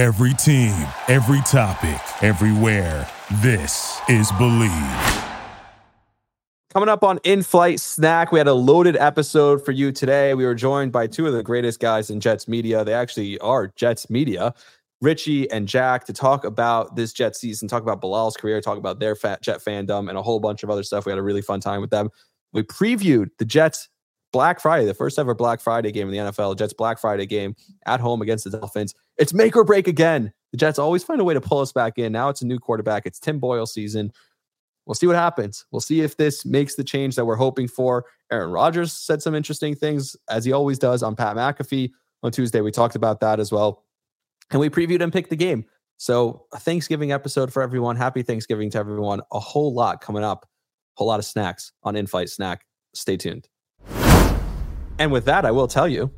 Every team, every topic, everywhere. This is Bleav. Coming up on In Flight Snack, we had a loaded episode for you today. We were joined by two of the greatest guys in Jets media. They actually are Jets media, Richie and Jack, to talk about this Jet season, talk about Bilal's career, talk about their Jet fandom, and a whole bunch of other stuff. We had a really fun time with them. We previewed the Jets Black Friday, the first ever Black Friday game in the NFL, Jets Black Friday game at home against the Dolphins. It's make or break again. The Jets always find a way to pull us back in. Now it's a new quarterback. It's Tim Boyle season. We'll see what happens. We'll see if this makes the change that we're hoping for. Aaron Rodgers said some interesting things, as he always does on Pat McAfee on Tuesday. We talked about that as well. And we previewed and picked the game. So, a Thanksgiving episode for everyone. Happy Thanksgiving to everyone. A whole lot coming up, a whole lot of snacks on In Flight Snack. Stay tuned. And with that, I will tell you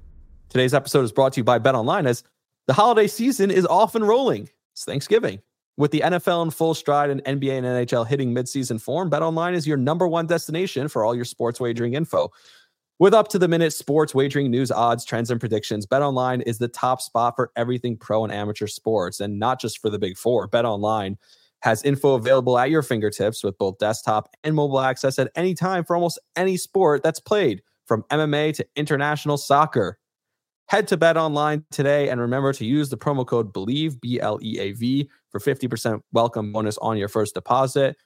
today's episode is brought to you by Bet Online as the holiday season is off and rolling. It's Thanksgiving. With the NFL in full stride and NBA and NHL hitting midseason form, BetOnline is your number one destination for all your sports wagering info. With up to the minute sports wagering news, odds, trends, and predictions, BetOnline is the top spot for everything pro and amateur sports, and not just for the big four. BetOnline has info available at your fingertips with both desktop and mobile access at any time for almost any sport that's played, from MMA to international soccer. Head to Bet Online today and remember to use the promo code BLEAV, B L E A V, for 50% welcome bonus on your first deposit.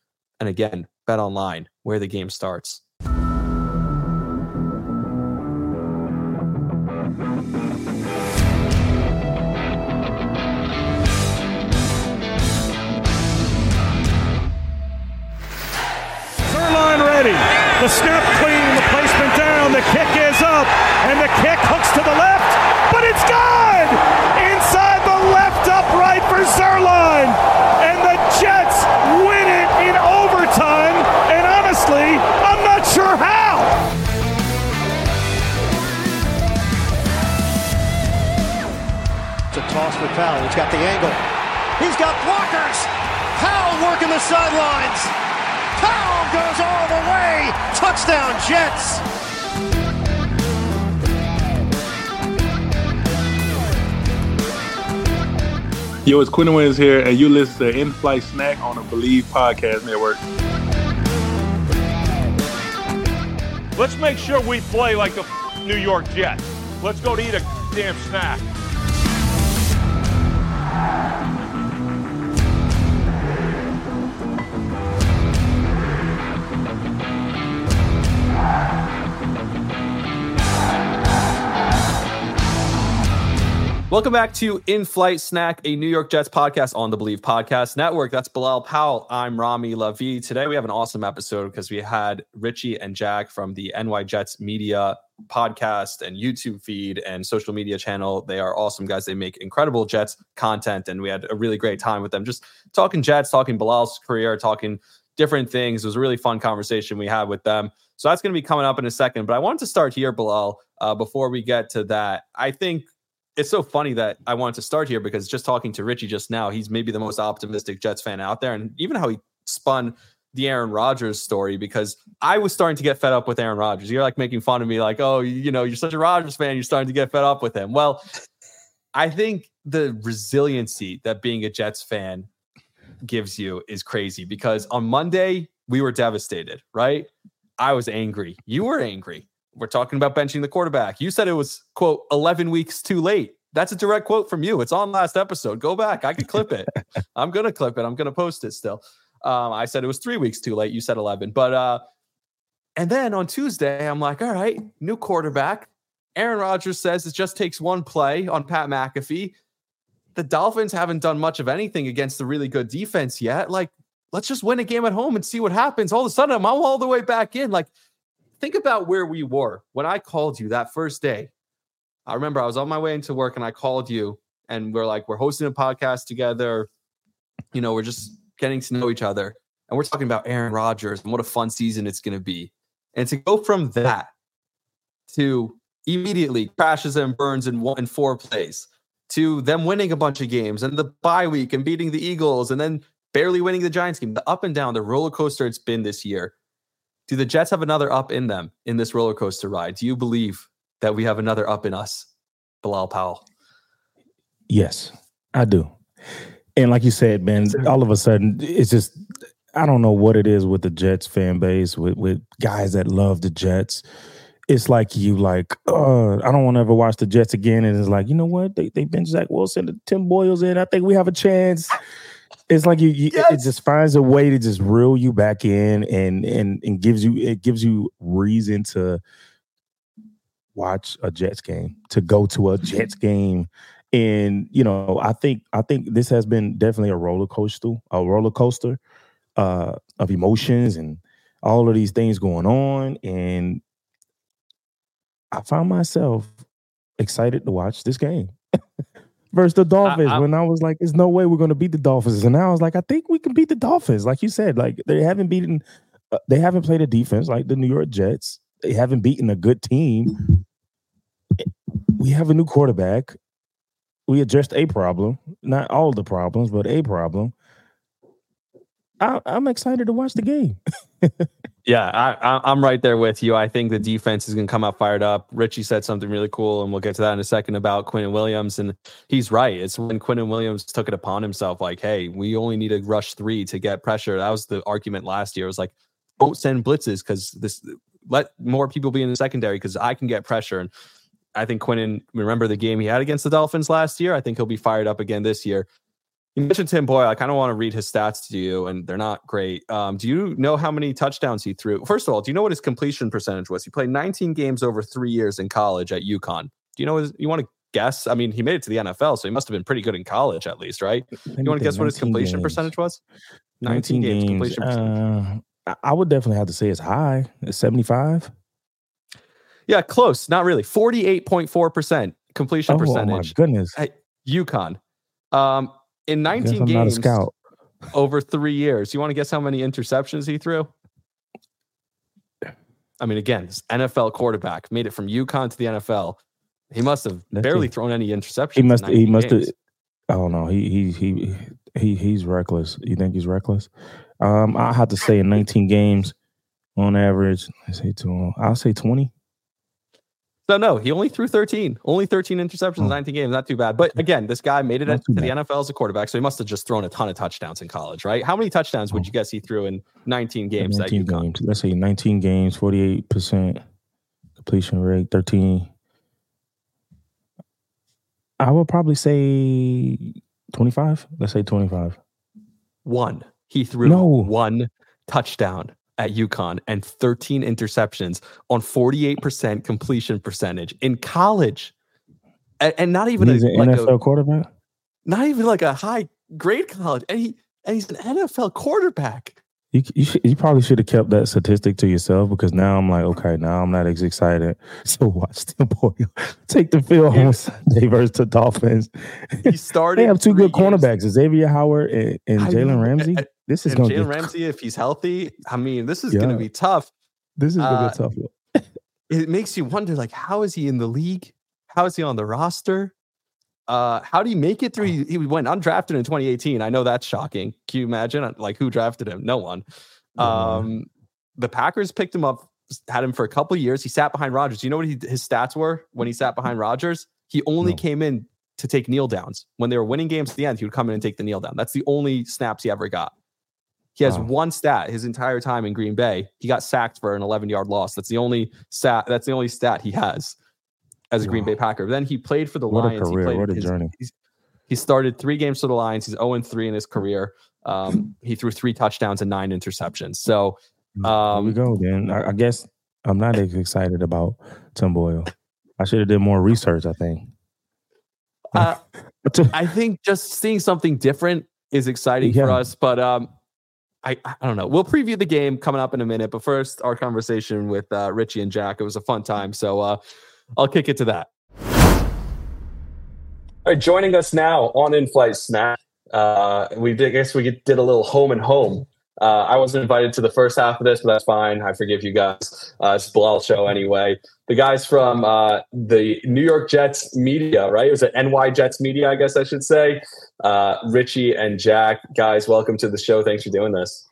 And again, Bet Online, where the game starts. Zuerlein ready. The snap clean, the placement down, the kick up, and the kick hooks to the left, but it's good! Inside the left upright for Zuerlein, and the Jets win it in overtime, and honestly, I'm not sure how! It's a toss for Powell. He's got the angle. He's got blockers. Powell working the sidelines. Powell goes all the way. Touchdown, Jets. Yo, it's Quinn Wins here, and you listen to In Flight Snack on the Bleav Podcast Network. Let's make sure we play like the New York Jets. Let's go to eat a damn snack. Welcome back to In Flight Snack, a New York Jets podcast on the Bleav Podcast Network. That's Bilal Powell. I'm Rami Lavi. Today we have an awesome episode because we had Richie and Jack from the NY Jets Media podcast and YouTube feed and social media channel. They are awesome guys. They make incredible Jets content, and we had a really great time with them. Just talking Jets, talking Bilal's career, talking different things. It was a really fun conversation we had with them. So that's going to be coming up in a second. But I wanted to start here, Bilal, uh, before we get to that. I think it's so funny that I wanted to start here because just talking to Richie just now, he's maybe the most optimistic Jets fan out there. And even how he spun the Aaron Rodgers story, because I was starting to get fed up with Aaron Rodgers. You're like making fun of me, like, oh, you know, you're such a Rodgers fan, you're starting to get fed up with him. Well, I think the resiliency that being a Jets fan gives you is crazy because on Monday, we were devastated, right? I was angry. You were angry we're talking about benching the quarterback. You said it was quote 11 weeks too late. That's a direct quote from you. It's on last episode. Go back. I could clip it. I'm gonna clip it. I'm gonna post it still. Um, I said it was three weeks too late. You said 11, but uh, and then on Tuesday, I'm like, all right, new quarterback. Aaron Rodgers says it just takes one play on Pat McAfee. The Dolphins haven't done much of anything against the really good defense yet. Like, let's just win a game at home and see what happens. All of a sudden, I'm all the way back in. Like, think about where we were when I called you that first day. I remember I was on my way into work and I called you and we're like, we're hosting a podcast together. You know, we're just getting to know each other. And we're talking about Aaron Rodgers and what a fun season it's going to be. And to go from that to immediately crashes and burns in one in four plays to them winning a bunch of games and the bye week and beating the Eagles and then barely winning the Giants game, the up and down, the roller coaster it's been this year do the Jets have another up in them in this roller coaster ride? Do you believe that we have another up in us, Bilal Powell? Yes. I do. And like you said, man, all of a sudden it's just I don't know what it is with the Jets fan base, with with guys that love the Jets. It's like you like, uh, I don't want to ever watch the Jets again. And it's like, you know what? They they bench Zach Wilson, Tim Boyle's in. I think we have a chance. It's like you, you yes. it just finds a way to just reel you back in and and and gives you it gives you reason to watch a Jets game, to go to a Jets game and you know, I think I think this has been definitely a roller coaster, a roller coaster uh, of emotions and all of these things going on. And I found myself excited to watch this game versus the Dolphins I, I, when I was like, "There's no way we're going to beat the Dolphins." And now I was like, "I think we can beat the Dolphins." Like you said, like they haven't beaten, uh, they haven't played a defense like the New York Jets. They haven't beaten a good team. We have a new quarterback we addressed a problem, not all the problems, but a problem. I, am excited to watch the game. yeah, I, am right there with you. I think the defense is going to come out fired up. Richie said something really cool, and we'll get to that in a second about Quinnen Williams. And he's right. It's when Quinnen Williams took it upon himself, like, hey, we only need to rush three to get pressure. That was the argument last year. It was like, don't send blitzes because this let more people be in the secondary because I can get pressure. And I think Quinnen, remember the game he had against the Dolphins last year? I think he'll be fired up again this year. You mentioned Tim Boyle. I kind of want to read his stats to you, and they're not great. Um, do you know how many touchdowns he threw? First of all, do you know what his completion percentage was? He played 19 games over three years in college at UConn. Do you know? His, you want to guess? I mean, he made it to the NFL, so he must have been pretty good in college at least, right? You want to guess what his completion games. percentage was? 19, 19 games, games, completion percentage. Uh, I would definitely have to say it's high. It's 75. Yeah, close. Not really. 48.4% completion oh, percentage. Oh my goodness. At UConn. Um, in 19 games over three years, you want to guess how many interceptions he threw? I mean, again, this NFL quarterback made it from UConn to the NFL. He must have That's barely it. thrown any interceptions. He must. He must have. I don't know. He he he he he's reckless. You think he's reckless? Um, I have to say, in 19 games, on average, I say two. I'll say 20. So no, he only threw 13. Only 13 interceptions in 19 games. Not too bad. But again, this guy made it to the NFL as a quarterback, so he must have just thrown a ton of touchdowns in college, right? How many touchdowns would oh. you guess he threw in 19 games? 19 games. Let's say 19 games, 48% completion rate, 13. I would probably say 25. Let's say 25. One. He threw no. one touchdown at UConn and 13 interceptions on 48% completion percentage in college. And, and not even he's a, an like NFL a, quarterback. Not even like a high grade college. And he and he's an NFL quarterback. You, you, should, you, probably should have kept that statistic to yourself because now I'm like, okay, now I'm not as excited. So watch the boy take the field yeah. on Sunday versus the Dolphins. He started. they have two good cornerbacks, Xavier Howard and, and Jalen Ramsey. This is going to Jalen Ramsey, if he's healthy, I mean, this is yeah. going to be tough. This is going to uh, be tough. it makes you wonder, like, how is he in the league? How is he on the roster? Uh, how do you make it through? He, he, went undrafted in 2018. I know that's shocking. Can you imagine? Uh, like, who drafted him? No one. Um, the Packers picked him up, had him for a couple years. He sat behind Rodgers. You know what he, his stats were when he sat behind Rodgers? He only no. came in to take kneel downs. When they were winning games at the end, he would come in and take the kneel down. That's the only snaps he ever got. He has wow. one stat his entire time in Green Bay. He got sacked for an 11 yard loss. That's the only stat. That's the only stat he has as a wow. Green Bay Packer. Then he played for the what Lions. A career. He played what a his, journey. He started three games for the Lions. He's 0 3 in his career. Um, he threw three touchdowns and nine interceptions. So um, here we go. Then I, I guess I'm not excited about Tim Boyle. I should have did more research. I think. Uh, I think just seeing something different is exciting yeah. for us. But um, I, I don't know. We'll preview the game coming up in a minute, but first, our conversation with uh, Richie and Jack. It was a fun time, so uh, I'll kick it to that. All right, joining us now on In-Flight Snack. Uh, we did, I guess we did a little home and home. Uh, I wasn't invited to the first half of this, but that's fine. I forgive you guys. Uh, it's Bilal show anyway. The guys from uh, the New York Jets media, right? It was it NY Jets media, I guess I should say. Uh, Richie and Jack, guys, welcome to the show. Thanks for doing this.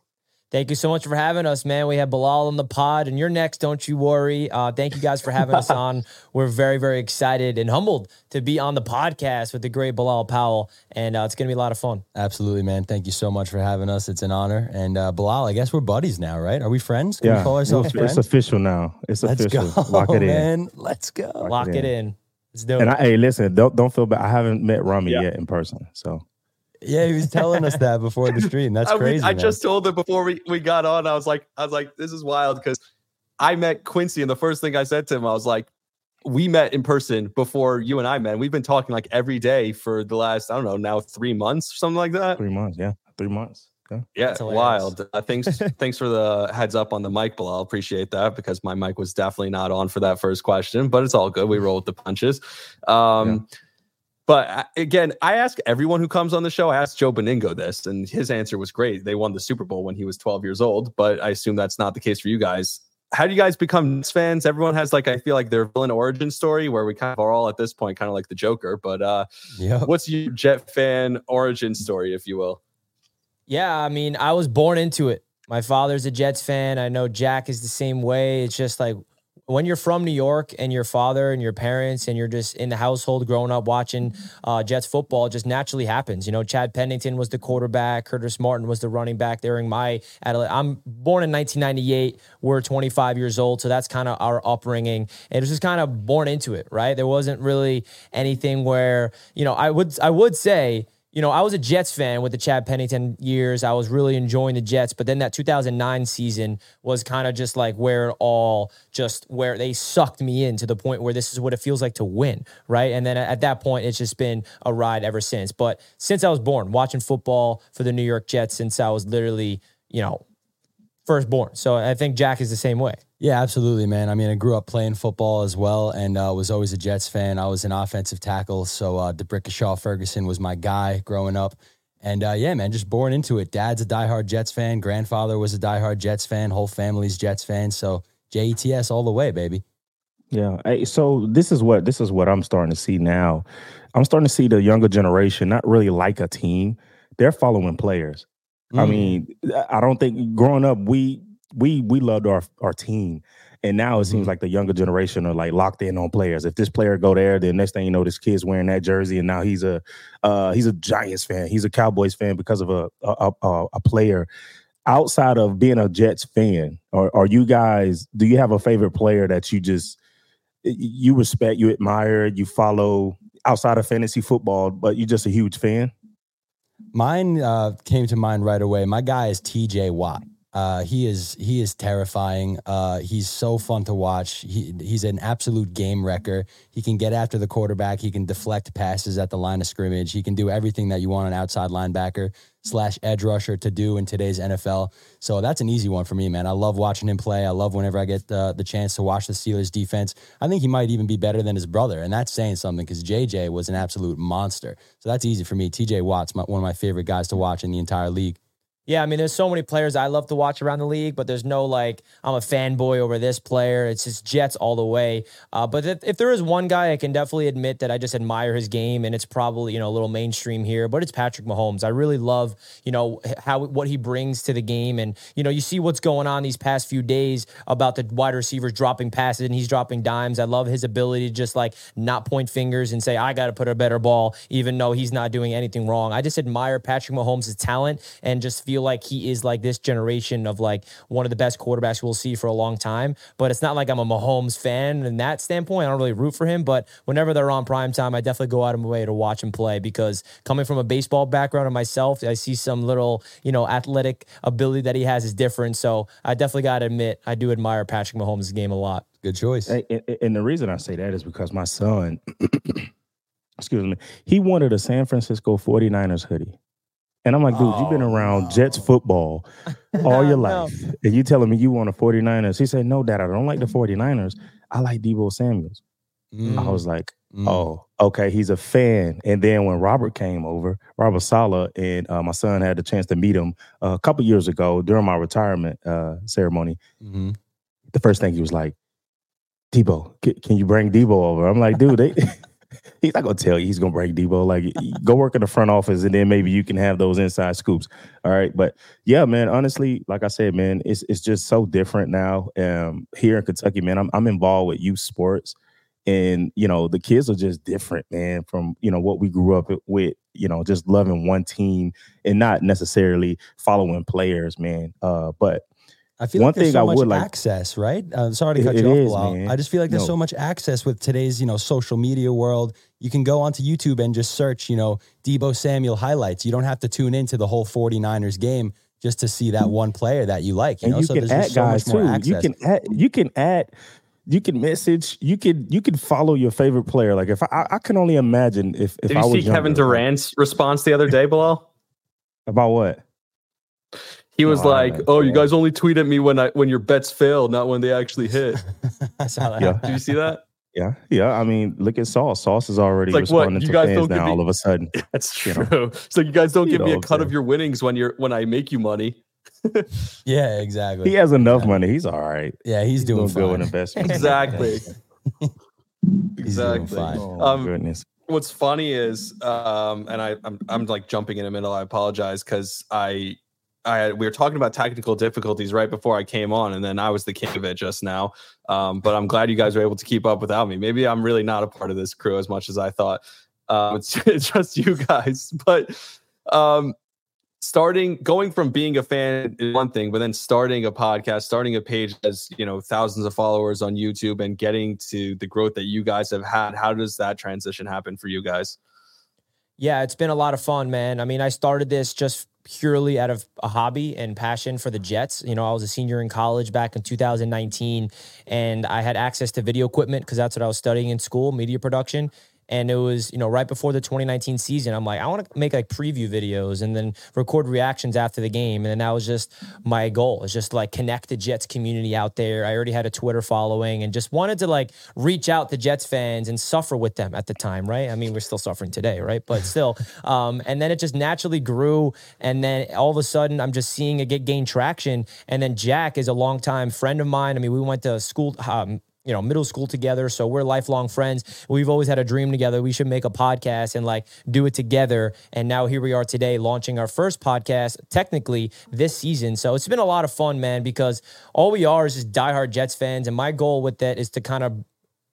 Thank you so much for having us, man. We have Bilal on the pod, and you're next. Don't you worry. Uh, thank you guys for having us on. We're very, very excited and humbled to be on the podcast with the great Bilal Powell, and uh, it's going to be a lot of fun. Absolutely, man. Thank you so much for having us. It's an honor. And uh, Bilal, I guess we're buddies now, right? Are we friends? Can yeah, we call ourselves it's, friends? it's official now. It's Let's official. go, Lock it in. man. Let's go. Lock it in. Let's do And it. I, hey, listen, don't don't feel bad. I haven't met Rami Yeah. yet in person, so Yeah, he was telling us that before the stream. That's I, we- crazy. I man. just told him before we, we got on. I was like, I was like, this is wild because I met Quincy, and the first thing I said to him, I was like, we met in person before you and I met. We've been talking like every day for the last, I don't know, now three months or something like that. three months. Yeah, three months. Yeah. Yeah, wild. Uh, thanks, thanks for the heads up on the mic, Bilal. Appreciate that because my mic was definitely not on for that first question, but it's all good. We roll with the punches. Um, But uh, again, I ask everyone who comes on the show. I asked Joe Benigno this, and his answer was great. They won the Super Bowl when he was 12 years old, but I assume that's not the case for you guys. How do you guys become fans? Everyone has like I feel like their villain origin story where we kind of are all at this point kind of like the Joker. But uh, Yep. what's your Jet fan origin story, if you will? Yeah, I mean, I was born into it. My father's a Jets fan. I know Jack is the same way. It's just like when you're from New York and your father and your parents and you're just in the household growing up watching uh, Jets football, it just naturally happens. You know, Chad Pennington was the quarterback, Curtis Martin was the running back during my adolescence. I'm born in 1998. We're 25 years old, so that's kind of our upbringing. And it was just kind of born into it, right? There wasn't really anything where you know I would I would say you know, I was a Jets fan with the Chad Pennington years. I was really enjoying the Jets, but then that 2009 season was kind of just like where it all just where they sucked me in to the point where this is what it feels like to win, right? And then at that point, it's just been a ride ever since. But since I was born, watching football for the New York Jets since I was literally, you know, firstborn. So I think Jack is the same way. Yeah, absolutely, man. I mean, I grew up playing football as well and uh, was always a Jets fan. I was an offensive tackle. So uh, D'Brickashaw Ferguson was my guy growing up. And uh, yeah, man, just born into it. Dad's a diehard Jets fan. Grandfather was a diehard Jets fan. Whole family's Jets fan. So JETS all the way, baby. Yeah. Hey, so this is what this is what I'm starting to see now. I'm starting to see the younger generation not really like a team. They're following players. I Mm. mean, I don't think growing up we we we loved our our team. And now it seems Mhm. like the younger generation are like locked in on players. If this player go there, then next thing you know, this kid's wearing that jersey, and now he's a uh, he's a Giants fan. He's a Cowboys fan because of a a, a, a player. Outside of being a Jets fan, or are you guys? Do you have a favorite player that you just you respect, you admire, you follow outside of fantasy football, but you're just a huge fan? Mine uh, came to mind right away. My guy is TJ Watt. Uh, he is he is terrifying. Uh, he's so fun to watch. He he's an absolute game wrecker. He can get after the quarterback. He can deflect passes at the line of scrimmage. He can do everything that you want an outside linebacker slash edge rusher to do in today's NFL. So that's an easy one for me, man. I love watching him play. I love whenever I get the, the chance to watch the Steelers defense. I think he might even be better than his brother, and that's saying something because JJ was an absolute monster. So that's easy for me. TJ Watt's my, one of my favorite guys to watch in the entire league. Yeah, I mean, there's so many players I love to watch around the league, but there's no like I'm a fanboy over this player. It's just Jets all the way. Uh, but if, if there is one guy, I can definitely admit that I just admire his game, and it's probably you know a little mainstream here, but it's Patrick Mahomes. I really love you know how what he brings to the game, and you know you see what's going on these past few days about the wide receivers dropping passes and he's dropping dimes. I love his ability to just like not point fingers and say I got to put a better ball, even though he's not doing anything wrong. I just admire Patrick Mahomes' talent and just feel like he is like this generation of like one of the best quarterbacks we'll see for a long time. But it's not like I'm a Mahomes fan in that standpoint. I don't really root for him, but whenever they're on prime time, I definitely go out of my way to watch him play because coming from a baseball background of myself, I see some little, you know, athletic ability that he has is different. So I definitely got to admit, I do admire Patrick Mahomes' game a lot. Good choice. And, and- and the reason I say that is because my son, excuse me, he wanted a San Francisco 49ers hoodie. And I'm like, dude, you've been Oh, around no. Jets football all your No. life. And you telling me you want a 49ers. He said, no, dad, I don't like the 49ers. I like Deebo Samuels. Mm, I was like, mm. oh, okay, he's a fan. And then when Robert came over, Robert Saleh, and uh, my son had the chance to meet him uh, a couple years ago during my retirement uh, ceremony. Mhm. The first thing he was like, Deebo, can, can you bring Deebo over? I'm like, dude, they he's not gonna tell you he's gonna break Deebo. Like, go work in the front office, and then maybe you can have those inside scoops. All right, but yeah, man. Honestly, like I said, man, it's it's just so different now. Um, here in Kentucky, man, I'm I'm involved with youth sports, and you know the kids are just different, man, from you know what we grew up with. You know, just loving one team and not necessarily following players, man. Uh, but I feel One like there's thing so I much would like- access, right? Uh, sorry to It- cut it you off, is, Bilal. man. I just feel like there's No. so much access with today's, you know, social media world. You can go onto YouTube and just search, you know, Deebo Samuel highlights. You don't have to tune into the whole 49ers game just to see that one player that you like. You and know, you so can there's add just so guys much more too. access. You can add. You can add. You can message. You can you can follow your favorite player. Like if I, I can only imagine if if Did I you was see Kevin younger, Durant's response the other day, Bilal? about what? He was No, like, "Oh, you guys only tweet at me when I when your bets fail, not when they actually hit." I saw that. Yeah. Did you see that? Yeah, yeah. I mean, look at Sauce. Sauce is already It's like, what, responding you to guys fans don't give now. me- All of a sudden, That's You true. know. So you guys don't You give know me a what I'm cut of your winnings when you're when I make you money. yeah, exactly. he has enough money. He's all right. yeah, he's, doing, good with fine. investments. Exactly. Exactly. Oh, Um, goodness. What's funny is, um, and I, I'm, I'm like jumping in the middle. I apologize because I, I, we were talking about technical difficulties right before I came on, and then I was the king of it just now. Um, but I'm glad you guys were able to keep up without me. Maybe I'm really not a part of this crew as much as I thought. Um, it's, it's just you guys, but um, starting going from being a fan is one thing, but then starting a podcast, starting a page as you know thousands of followers on YouTube, and getting to the growth that you guys have had. How does that transition happen for you guys? Yeah, it's been a lot of fun, man. I mean, I started this just purely out of a hobby and passion for the Jets. You know, I was a senior in college back in 2019, and I had access to video equipment because that's what I was studying in school, media production. And it was, you know, right before the 2019 season. I'm like, I want to make like preview videos and then record reactions after the game. And then that was just my goal. It's just like connect the Jets community out there. I already had a Twitter following and just wanted to like reach out to Jets fans and suffer with them at the time, right? I mean, we're still suffering today, right? But still. Um, and then it just naturally grew. And then all of a sudden, I'm just seeing it get gain traction. And then Jack is a longtime friend of mine. I mean, we went to school. Um, you know, middle school together. So we're lifelong friends. We've always had a dream together. We should make a podcast and like do it together. And now here we are today launching our first podcast, technically this season. So it's been a lot of fun, man, because all we are is just diehard Jets fans. And my goal with that is to kind of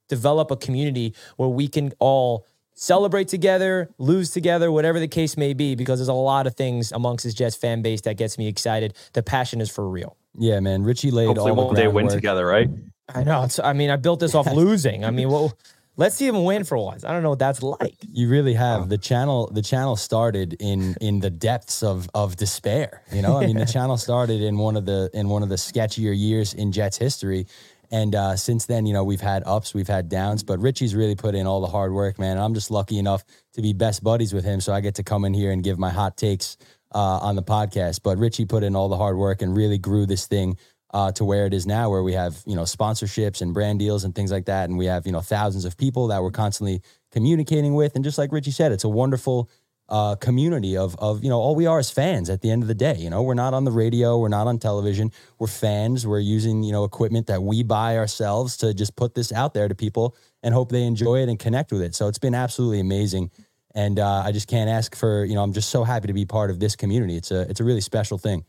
develop a community where we can all celebrate together, lose together, whatever the case may be, because there's a lot of things amongst this Jets fan base that gets me excited. The passion is for real. Yeah, man. Richie laid Hopefully, all the one day win together, right? I know. It's, I mean, I built this off losing. I mean, well, let's see him win for once. I don't know what that's like. You really have the channel. The channel started in in the depths of of despair. You know, I mean, the channel started in one of the in one of the sketchier years in Jets history, and uh, since then, you know, we've had ups, we've had downs. But Richie's really put in all the hard work, man. I'm just lucky enough to be best buddies with him, so I get to come in here and give my hot takes uh, on the podcast. But Richie put in all the hard work and really grew this thing uh, to where it is now, where we have you know sponsorships and brand deals and things like that, and we have you know thousands of people that we're constantly communicating with, and just like Richie said, it's a wonderful uh, community of of you know all we are is fans. At the end of the day, you know we're not on the radio, we're not on television, we're fans. We're using you know equipment that we buy ourselves to just put this out there to people and hope they enjoy it and connect with it. So it's been absolutely amazing. And uh, I just can't ask for you know I'm just so happy to be part of this community. It's a it's a really special thing.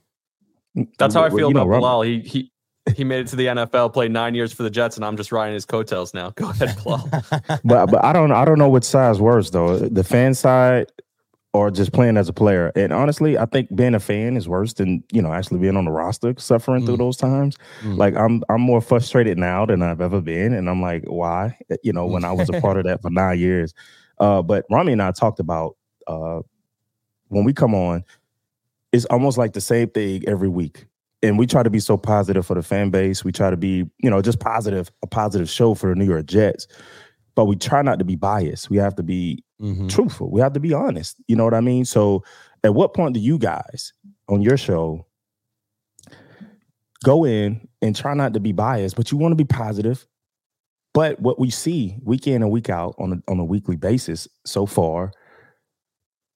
That's how I feel you about Rob- Bilal. He he he made it to the NFL, played nine years for the Jets, and I'm just riding his coattails now. Go ahead, Bilal. but but I don't I don't know which side's worse though, the fan side or just playing as a player. And honestly, I think being a fan is worse than you know actually being on the roster, suffering through Mm. those times. Mm. Like I'm I'm more frustrated now than I've ever been, and I'm like, why? You know, when I was a part of that for nine years. Uh, but Rami and I talked about uh, when we come on, it's almost like the same thing every week. And we try to be so positive for the fan base. We try to be, you know, just positive, a positive show for the New York Jets. But we try not to be biased. We have to be Mhm. truthful. We have to be honest. You know what I mean? So, at what point do you guys on your show go in and try not to be biased, but you want to be positive? But what we see week in and week out on a, on a weekly basis so far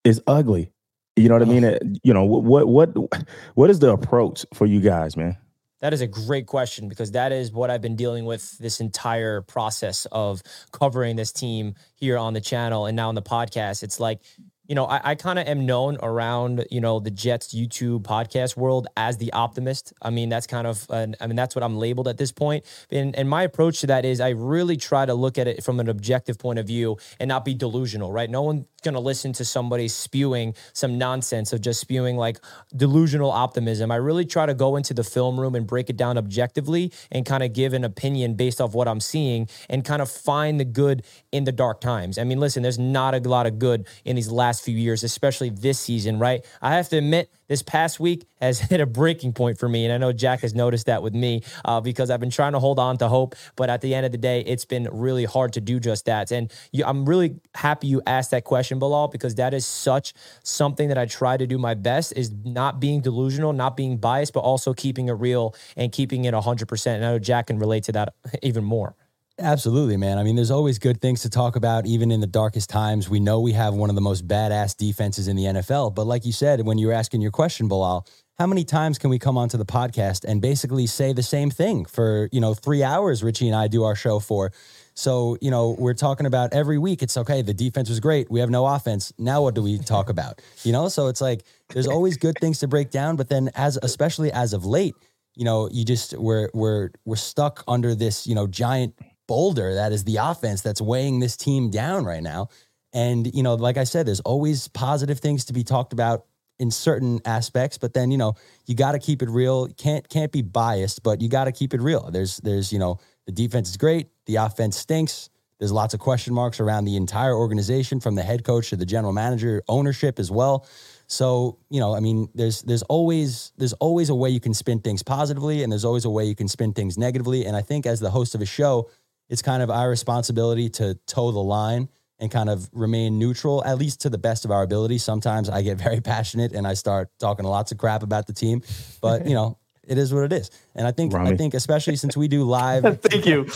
is ugly. You know what I mean? You know what what what what is the approach for you guys, man? That is a great question because that is what I've been dealing with this entire process of covering this team here on the channel and now on the podcast. It's like you know, I, I kind of am known around, you know, the Jets YouTube podcast world as the optimist. I mean, that's kind of, an, I mean, that's what I'm labeled at this point. And, and my approach to that is I really try to look at it from an objective point of view and not be delusional, right? No one's going to listen to somebody spewing some nonsense of just spewing like delusional optimism. I really try to go into the film room and break it down objectively and kind of give an opinion based off what I'm seeing and kind of find the good in the dark times. I mean, listen, there's not a lot of good in these last few years, especially this season, right? I have to admit, this past week has hit a breaking point for me. And I know Jack has noticed that with me uh, because I've been trying to hold on to hope. But at the end of the day, it's been really hard to do just that. And you, I'm really happy you asked that question, Bilal, because that is such something that I try to do my best is not being delusional, not being biased, but also keeping it real and keeping it 100%. And I know Jack can relate to that even more. Absolutely, man. I mean, there's always good things to talk about, even in the darkest times. We know we have one of the most badass defenses in the NFL. But like you said, when you were asking your question, Bilal, how many times can we come onto the podcast and basically say the same thing for, you know, three hours Richie and I do our show for? So, you know, we're talking about every week. It's okay. The defense was great. We have no offense. Now, what do we talk about? You know, so it's like there's always good things to break down. But then, as especially as of late, you know, you just we're we're we're stuck under this, you know, giant boulder that is the offense that's weighing this team down right now. And, you know, like I said, there's always positive things to be talked about in certain aspects, but then, you know, you got to keep it real. Can't can't be biased, but you got to keep it real. There's there's, you know, the defense is great, the offense stinks. There's lots of question marks around the entire organization from the head coach to the general manager, ownership as well. So, you know, I mean, there's there's always there's always a way you can spin things positively and there's always a way you can spin things negatively. And I think as the host of a show, it's kind of our responsibility to toe the line and kind of remain neutral, at least to the best of our ability. Sometimes I get very passionate and I start talking lots of crap about the team, but you know, it is what it is. And I think Rami. I think especially since we do live Thank you.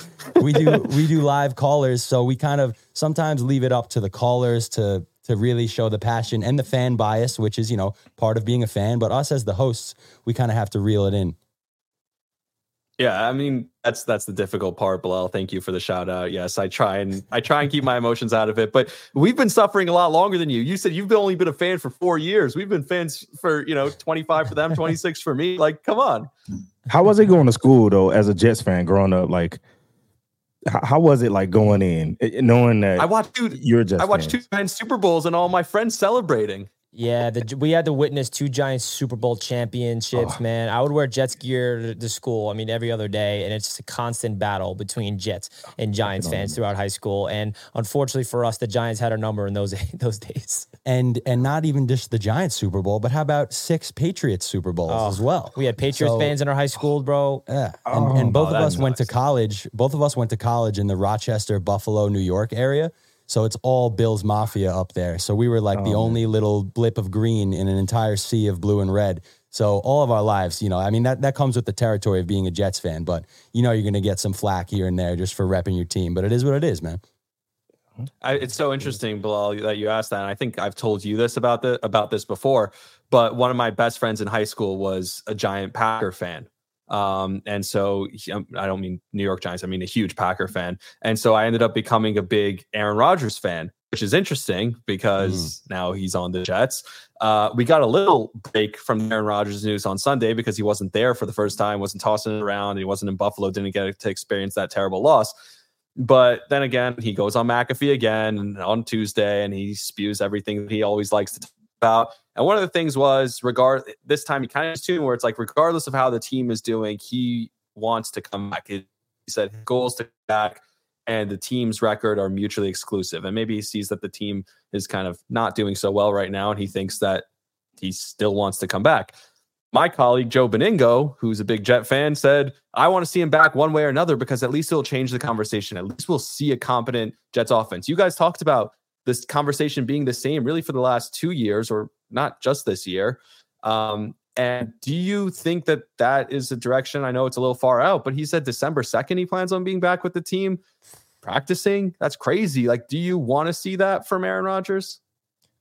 we do we do live callers, so we kind of sometimes leave it up to the callers to to really show the passion and the fan bias, which is, you know, part of being a fan, but us as the hosts, we kind of have to reel it in. Yeah, I mean that's that's the difficult part, Bilal. Thank you for the shout out. Yes, I try and I try and keep my emotions out of it, but we've been suffering a lot longer than you. You said you've only been a fan for four years. We've been fans for you know twenty five for them, twenty six for me. Like, come on. How was it going to school though, as a Jets fan growing up? Like, how, was it like going in, eh, knowing that I watched you're just I watched two times Super Bowls and all my friends celebrating. Yeah, the, we had to witness two Giants Super Bowl championships, oh. man. I would wear Jets gear to school. I mean, every other day, and it's just a constant battle between Jets and Giants fans throughout high school. And unfortunately for us, the Giants had our number in those those days. And and not even just the Giants Super Bowl, but how about six Patriots Super Bowls oh, as well? We had Patriots so, fans in our high school, bro. Yeah, and, oh, and both of us nuts. went to college. Both of us went to college in the Rochester, Buffalo, New York area. So it's all Bills Mafia up there. So we were like oh, the only little blip of green in an entire sea of blue and red. So all of our lives, you know, I mean that that comes with the territory of being a Jets fan, but you know you're going to get some flack here and there just for repping your team, but it is what it is, man. I, it's so interesting, Bilal, that you asked that. And I think I've told you this about the about this before. But one of my best friends in high school was a giant Packer fan. Um, and so um, I don't mean New York Giants, I mean a huge Packer fan. And so I ended up becoming a big Aaron Rodgers fan, which is interesting because mm. now he's on the Jets. Uh, we got a little break from Aaron Rodgers news on Sunday because he wasn't there for the first time, wasn't tossing it around, he wasn't in Buffalo, didn't get to experience that terrible loss. But then again, he goes on McAfee again on Tuesday and he spews everything that he always likes to talk about. And one of the things was regard this time he kind of tuned where it's like regardless of how the team is doing, he wants to come back. He said goals to back and the team's record are mutually exclusive. And maybe he sees that the team is kind of not doing so well right now, and he thinks that he still wants to come back. My colleague Joe Benigno, who's a big Jet fan, said, I want to see him back one way or another because at least it'll change the conversation. At least we'll see a competent Jets offense. You guys talked about this conversation being the same really for the last two years, or not just this year. Um, and do you think that that is a direction? I know it's a little far out, but he said December 2nd, he plans on being back with the team practicing. That's crazy. Like, do you want to see that from Aaron Rodgers?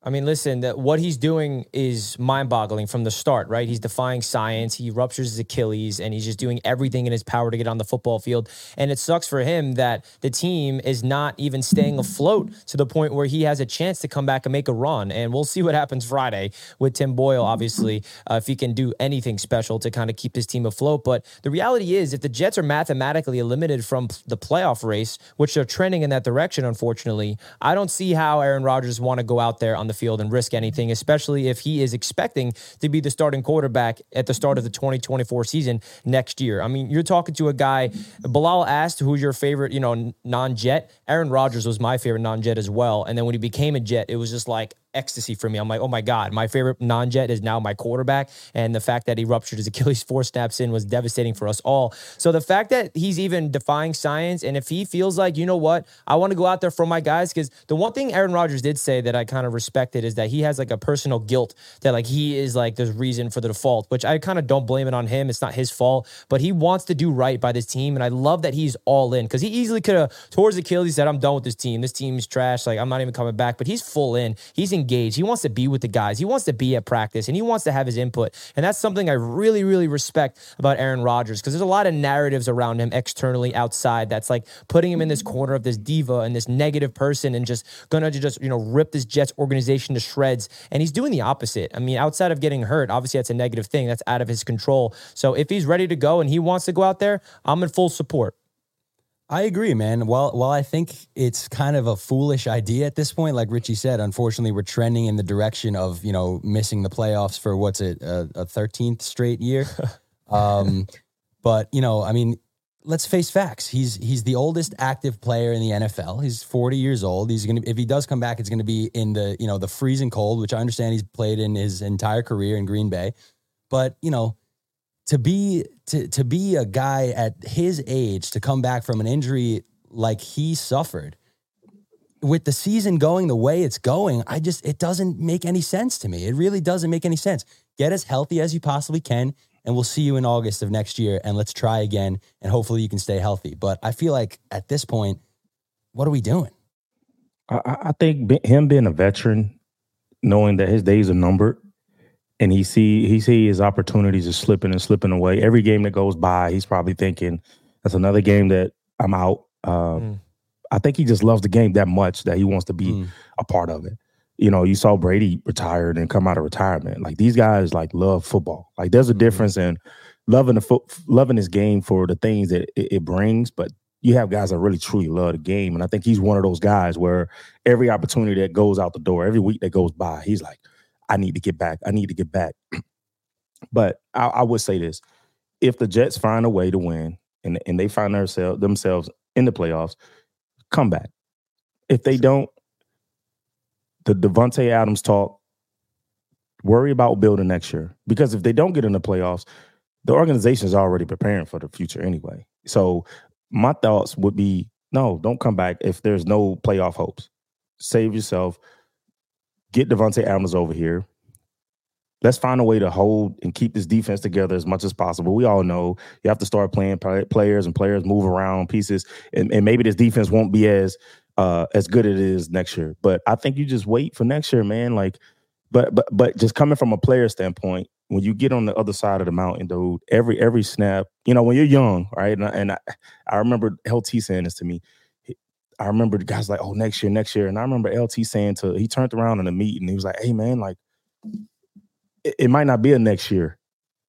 I mean, listen, that what he's doing is mind-boggling from the start, right? He's defying science. He ruptures his Achilles, and he's just doing everything in his power to get on the football field. And it sucks for him that the team is not even staying afloat to the point where he has a chance to come back and make a run. And we'll see what happens Friday with Tim Boyle, obviously, uh, if he can do anything special to kind of keep his team afloat. But the reality is, if the Jets are mathematically eliminated from the playoff race, which they're trending in that direction, unfortunately, I don't see how Aaron Rodgers want to go out there on the field and risk anything, especially if he is expecting to be the starting quarterback at the start of the 2024 season next year. I mean, you're talking to a guy, Bilal asked who's your favorite, you know, non Jet. Aaron Rodgers was my favorite non Jet as well. And then when he became a Jet, it was just like, ecstasy for me. I'm like, oh my God, my favorite non jet is now my quarterback. And the fact that he ruptured his Achilles four snaps in was devastating for us all. So the fact that he's even defying science, and if he feels like, you know what, I want to go out there for my guys, because the one thing Aaron Rodgers did say that I kind of respected is that he has like a personal guilt that like he is like the reason for the default, which I kind of don't blame it on him. It's not his fault, but he wants to do right by this team. And I love that he's all in because he easily could have towards Achilles said, I'm done with this team. This team's trash. Like, I'm not even coming back. But he's full in. He's engaged. He wants to be with the guys. He wants to be at practice and he wants to have his input. And that's something I really, really respect about Aaron Rodgers because there's a lot of narratives around him externally outside that's like putting him in this corner of this diva and this negative person and just gonna just, you know, rip this Jets organization to shreds. And he's doing the opposite. I mean, outside of getting hurt, obviously that's a negative thing. That's out of his control. So if he's ready to go and he wants to go out there, I'm in full support. I agree, man. While while I think it's kind of a foolish idea at this point, like Richie said, unfortunately we're trending in the direction of you know missing the playoffs for what's it a thirteenth straight year. um, but you know, I mean, let's face facts. He's he's the oldest active player in the NFL. He's forty years old. He's gonna if he does come back, it's gonna be in the you know the freezing cold, which I understand he's played in his entire career in Green Bay. But you know, to be to to be a guy at his age to come back from an injury like he suffered with the season going the way it's going i just it doesn't make any sense to me. It really doesn't make any sense. Get as healthy as you possibly can and we'll see you in august of next year and let's try again and hopefully you can stay healthy. But i feel like at this point what are we doing? I, I think him being a veteran knowing that his days are numbered and he see he see his opportunities are slipping and slipping away. Every game that goes by, he's probably thinking, "That's another game that I'm out." Uh, mm. I think he just loves the game that much that he wants to be mm. a part of it. You know, you saw Brady retired and come out of retirement. Like these guys, like love football. Like there's a mm. difference in loving the fo- loving this game for the things that it, it brings, but you have guys that really truly love the game, and I think he's one of those guys where every opportunity that goes out the door, every week that goes by, he's like, I need to get back. I need to get back. but I, I, would say this: if the Jets find a way to win and and they find themselves themselves in the playoffs, come back. If they don't, the Davante Adams talk. Worry about building next year because if they don't get in the playoffs, the organization is already preparing for the future anyway. So my thoughts would be no, don't come back if there's no playoff hopes. Save yourself get Davante Adams over here. Let's find a way to hold and keep this defense together as much as possible. We all know you have to start playing players and players move around pieces, and, and maybe this defense won't be as uh, as good as it is next year. But I think you just wait for next year, man. Like, but but but just coming from a player standpoint, when you get on the other side of the mountain, dude, every every snap, you know, when you're young, right? And, I, and I, I remember LT saying this to me. I remember the guys like, oh, next year, next year. And I remember LT saying to, he turned around in the meeting, and he was like, hey, man, like, it, it might not be a next year.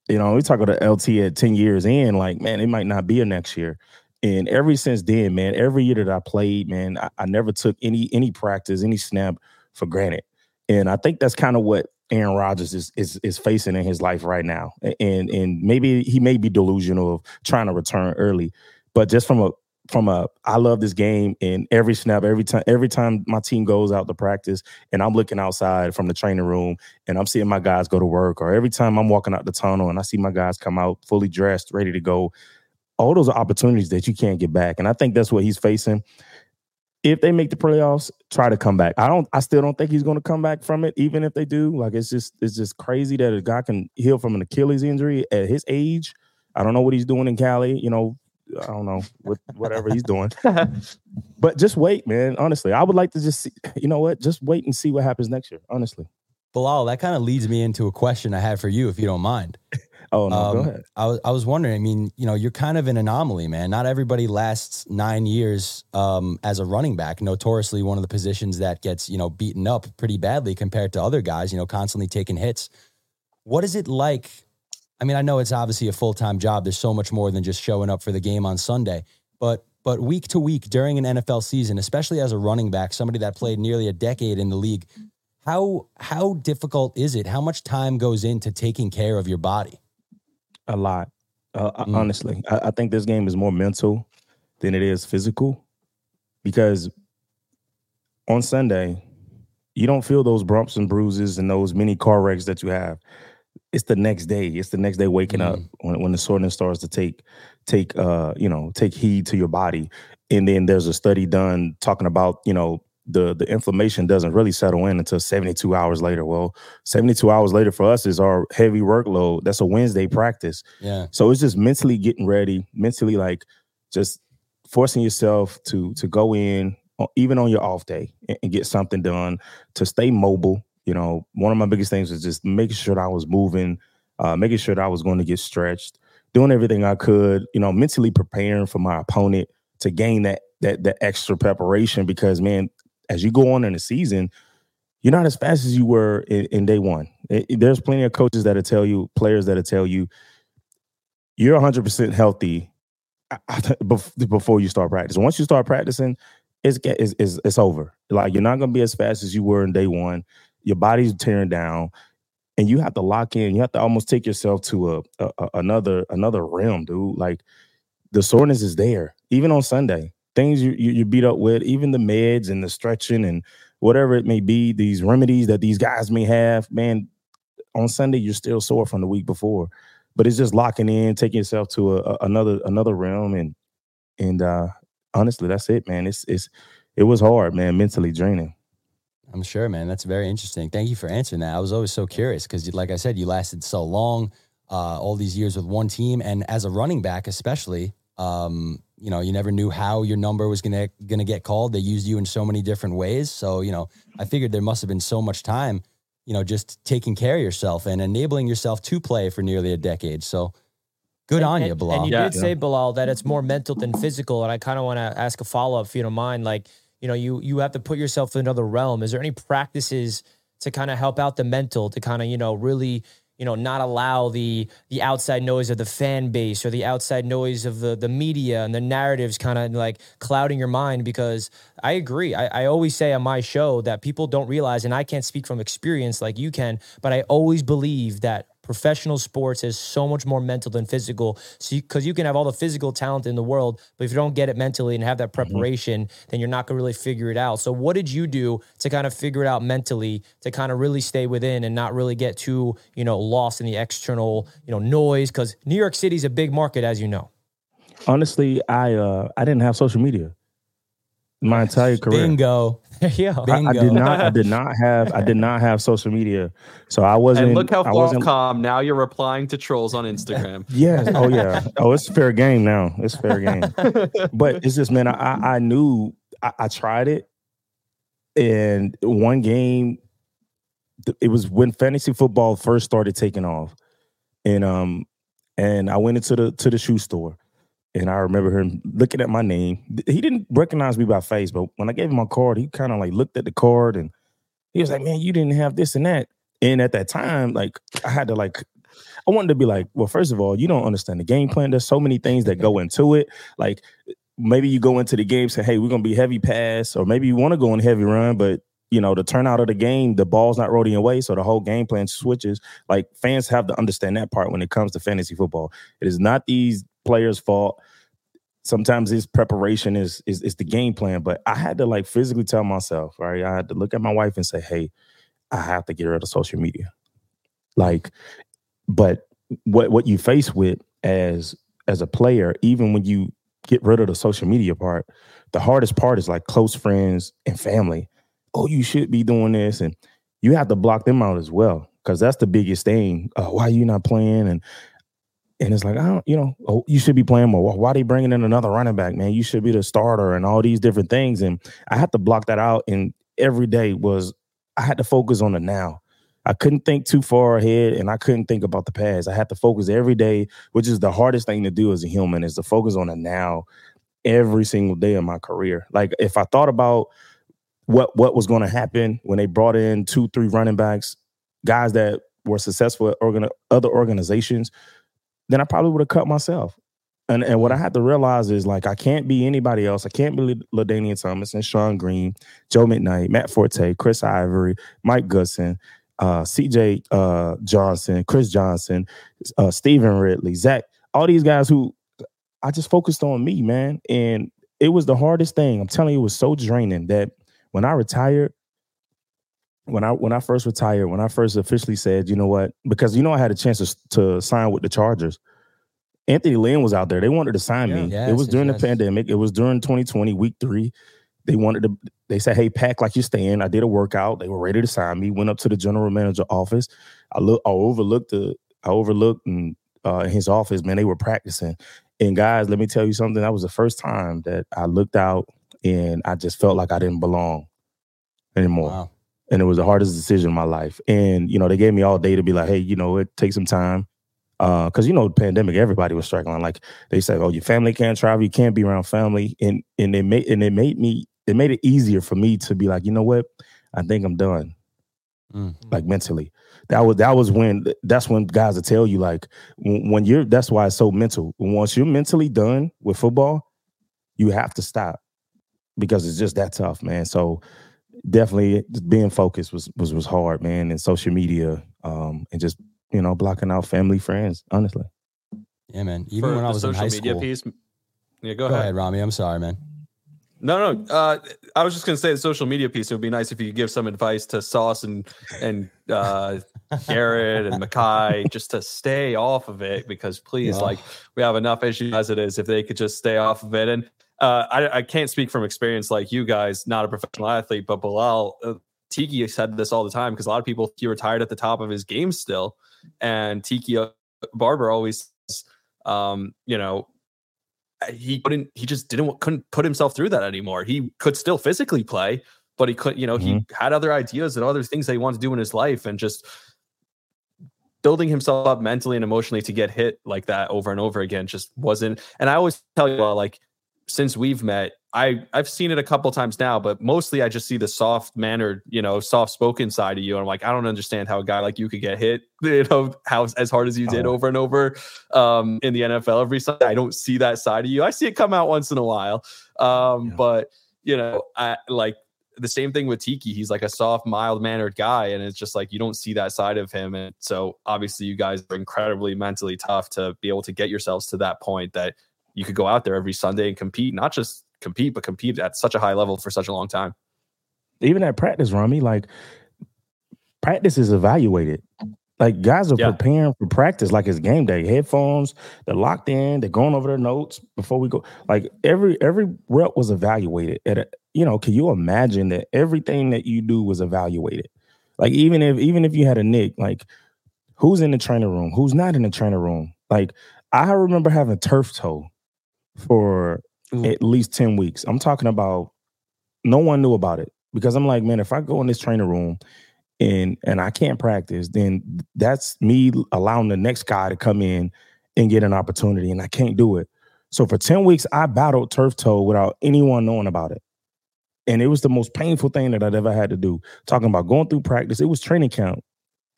You know, we talk about LT at 10 years in, like, man, it might not be a next year. And ever since then, man, every year that I played, man, I, I never took any any practice, any snap for granted. And I think that's kind of what Aaron Rodgers is, is is facing in his life right now. And and maybe he may be delusional of trying to return early, but just from a from a I love this game and every snap, every time every time my team goes out to practice and I'm looking outside from the training room and I'm seeing my guys go to work, or every time I'm walking out the tunnel and I see my guys come out fully dressed, ready to go. All those are opportunities that you can't get back. And I think that's what he's facing. If they make the playoffs, try to come back. I don't I still don't think he's gonna come back from it, even if they do. Like it's just it's just crazy that a guy can heal from an Achilles injury at his age. I don't know what he's doing in Cali, you know, I don't know what whatever he's doing. but just wait, man. Honestly, I would like to just see, you know what? Just wait and see what happens next year. Honestly. Bilal, that kind of leads me into a question I had for you, if you don't mind. Oh no, Um, go ahead. I was I was wondering. I mean, you know, you're kind of an anomaly, man. Not everybody lasts nine years um, as a running back. Notoriously, one of the positions that gets you know beaten up pretty badly compared to other guys. You know, constantly taking hits. What is it like? I mean, I know it's obviously a full time job. There's so much more than just showing up for the game on Sunday. But but week to week during an NFL season, especially as a running back, somebody that played nearly a decade in the league, how how difficult is it? How much time goes into taking care of your body? A lot. Uh, Mm. Honestly, I, I think this game is more mental than it is physical because on Sunday, you don't feel those bumps and bruises and those many car wrecks that you have. It's the next day. It's the next day waking up when, when the soreness starts to take take uh you know take heed to your body. And then there's a study done talking about you know the the inflammation doesn't really settle in until 72 hours later. Well, 72 hours later for us is our heavy workload. That's a Wednesday practice. Yeah. So it's just mentally getting ready, mentally like just forcing yourself to to go in even on your off day and, and get something done to stay mobile. You know, one of my biggest things was just making sure that I was moving, uh, making sure that I was going to get stretched, doing everything I could. You know, mentally preparing for my opponent to gain that that that extra preparation because man, as you go on in the season, you're not as fast as you were in, in day one. It- it- there's plenty of coaches that'll tell you, players that'll tell you, you're 100% healthy before you start practicing. Once you start practicing, it's it's, it's it's over. Like you're not gonna be as fast as you were in day one. Your body's tearing down, and you have to lock in. You have to almost take yourself to a, a, a- another another realm, dude. Like the soreness is there, even on Sunday. Things you, you you beat up with, even the meds and the stretching and whatever it may be, these remedies that these guys may have, man. On Sunday, you're still sore from the week before, but it's just locking in, taking yourself to a, another another realm, and and uh honestly, that's it, man. It's it's it was hard, man, mentally draining. I'm sure, man. That's very interesting. Thank you for answering that. I was always so curious because, like I said, you lasted so long, uh, all these years with one team, and as a running back, especially, um, you know, you never knew how your number was gonna gonna get called. They used you in so many different ways. So, you know, I figured there must have been so much time, you know, just taking care of yourself and enabling yourself to play for nearly a decade. So, good And- on and, you, Bilal. And you Yeah. did say, Bilal, that it's more mental than physical. And I kind of want to ask a follow up if you don't mind. Like, you know, you you have to put yourself in another realm. Is there any practices to kind of help out the mental to kind of, you know, really, you know, not allow the the outside noise of the fan base or the outside noise of the the media and the narratives kind of like clouding your mind? Because I agree. I, I always say on my show that people don't realize, and I can't speak from experience like you can, but I always believe that professional sports is so much more mental than physical. So, because you, can have all the physical talent in the world, but if you don't get it mentally and have that preparation, then you're not gonna really figure it out. So, what did you do to kind of figure it out mentally to kind of really stay within and not really get too, you know, lost in the external, you know, noise? Because New York City's a big market, as you know. Honestly, I uh I didn't have social media my entire career. Bingo. yeah. I, I did not. I did not have. I did not have social media, so I wasn't. And look how I far wasn't. calm. Now you're replying to trolls on Instagram. Yes. Oh yeah. Oh, it's fair game now. It's fair game. but it's just man. I I, I knew. I, I tried it, and one game. It was when fantasy football first started taking off, and um, and I went into the to the shoe store, and I remember him looking at my name. He didn't recognize me by face, but when I gave him my card, he kind of like looked at the card and he was like, "Man, you didn't have this and that." And at that time, like I had to like, I wanted to be like, well, first of all, you don't understand the game plan. There's so many things that go into it. Like maybe you go into the game say, "Hey, we're gonna be heavy pass," or maybe you want to go in heavy run, but you know the turnout of the game, the ball's not rolling away, so the whole game plan switches. Like fans have to understand that part when it comes to fantasy football. It is not these players' fault sometimes his preparation is, is is the game plan. But I had to like physically tell myself, right? I had to look at my wife and say, "Hey, I have to get rid of social media." Like, but what what you face with as as a player, even when you get rid of the social media part, the hardest part is like close friends and family. Oh, you should be doing this, and you have to block them out as well because that's the biggest thing. Uh, why you not playing? And and it's like, I don't, you know, oh, you should be playing more. Why are they bringing in another running back, man? You should be the starter and all these different things. And I had to block that out. And every day was, I had to focus on the now. I couldn't think too far ahead and I couldn't think about the past. I had to focus every day, which is the hardest thing to do as a human, is to focus on the now every single day of my career. Like if I thought about what what was going to happen when they brought in two, three running backs, guys that were successful at organ- other organizations, then I probably would have cut myself. And and what I had to realize is like I can't be anybody else. I can't be LaDainian Thomas and Shonn Greene, Joe McKnight, Matt Forte, Chris Ivory, Mike Goodson, uh, CJ uh, Johnson, Chris Johnson, uh, Stevan Ridley, Zach, all these guys who I just focused on me, man. And it was the hardest thing. I'm telling you, it was so draining that when I retired, when I when I first retired, when I first officially said, you know what, because you know I had a chance to, to sign with the Chargers. Anthony Lynn was out there. They wanted to sign yeah, me. Yes, it was during yes. the pandemic. It was during 2020, week three. They wanted to. They said, "Hey, pack like you're staying." I did a workout. They were ready to sign me. Went up to the general manager office. I look. I overlooked the. I overlooked and uh, in his office. Man, they were practicing. And guys, let me tell you something. That was the first time that I looked out and I just felt like I didn't belong anymore. Wow and it was the hardest decision in my life. And you know, they gave me all day to be like, hey, you know, it takes some time. Uh, cause you know, the pandemic, everybody was struggling. Like they said, oh, your family can't travel, you can't be around family, and and it made and it made me it made it easier for me to be like, you know what, I think I'm done, mm. like mentally. That was that was when that's when guys will tell you like when you're that's why it's so mental. Once you're mentally done with football, you have to stop because it's just that tough, man. So definitely being focused was was was hard, man, and social media, um, and just you know blocking out family, friends. Honestly, yeah, man. Even For when I was in high school. Piece, yeah, go, go ahead. ahead, Rami. I'm sorry, man. No, no. Uh, I was just gonna say the social media piece. It would be nice if you could give some advice to Sauce and and uh, Garrett and Mekhi just to stay off of it because please, like we have enough issues as it is. If they could just stay off of it, and uh, I, I, can't speak from experience like you guys, not a professional athlete, but Bilal, uh, Tiki said this all the time because a lot of people he retired at the top of his game still, and Tiki uh, Barber always, um, you know, he couldn't, he just didn't couldn't put himself through that anymore. He could still physically play, but he could, you know, mm-hmm. he had other ideas and other things that he wanted to do in his life, and just building himself up mentally and emotionally to get hit like that over and over again just wasn't. And I always tell you, well, like since we've met, I I've seen it a couple times now, but mostly I just see the soft mannered, you know, soft spoken side of you. And I'm like, I don't understand how a guy like you could get hit, you know, how as hard as you did oh. over and over um, in the NFL every Sunday. I don't see that side of you. I see it come out once in a while, um, yeah. but you know, I like the same thing with Tiki. He's like a soft, mild mannered guy, and it's just like you don't see that side of him. And so obviously, you guys are incredibly mentally tough to be able to get yourselves to that point that you could go out there every Sunday and compete, not just compete, but compete at such a high level for such a long time. Even at practice, Rami, like practice is evaluated. Like guys are yeah. preparing for practice like it's game day. Headphones, they're locked in, they're going over their notes before we go. Like every every rep was evaluated. At a, you know, can you imagine that everything that you do was evaluated? Like even if even if you had a nick, like who's in the training room, who's not in the training room. Like I remember having turf toe for mm. at least 10 weeks. I'm talking about no one knew about it because I'm like, man, if I go in this training room and and I can't practice, then that's me allowing the next guy to come in and get an opportunity and I can't do it. So for 10 weeks I battled turf toe without anyone knowing about it. And it was the most painful thing that I'd ever had to do. Talking about going through practice, it was training camp.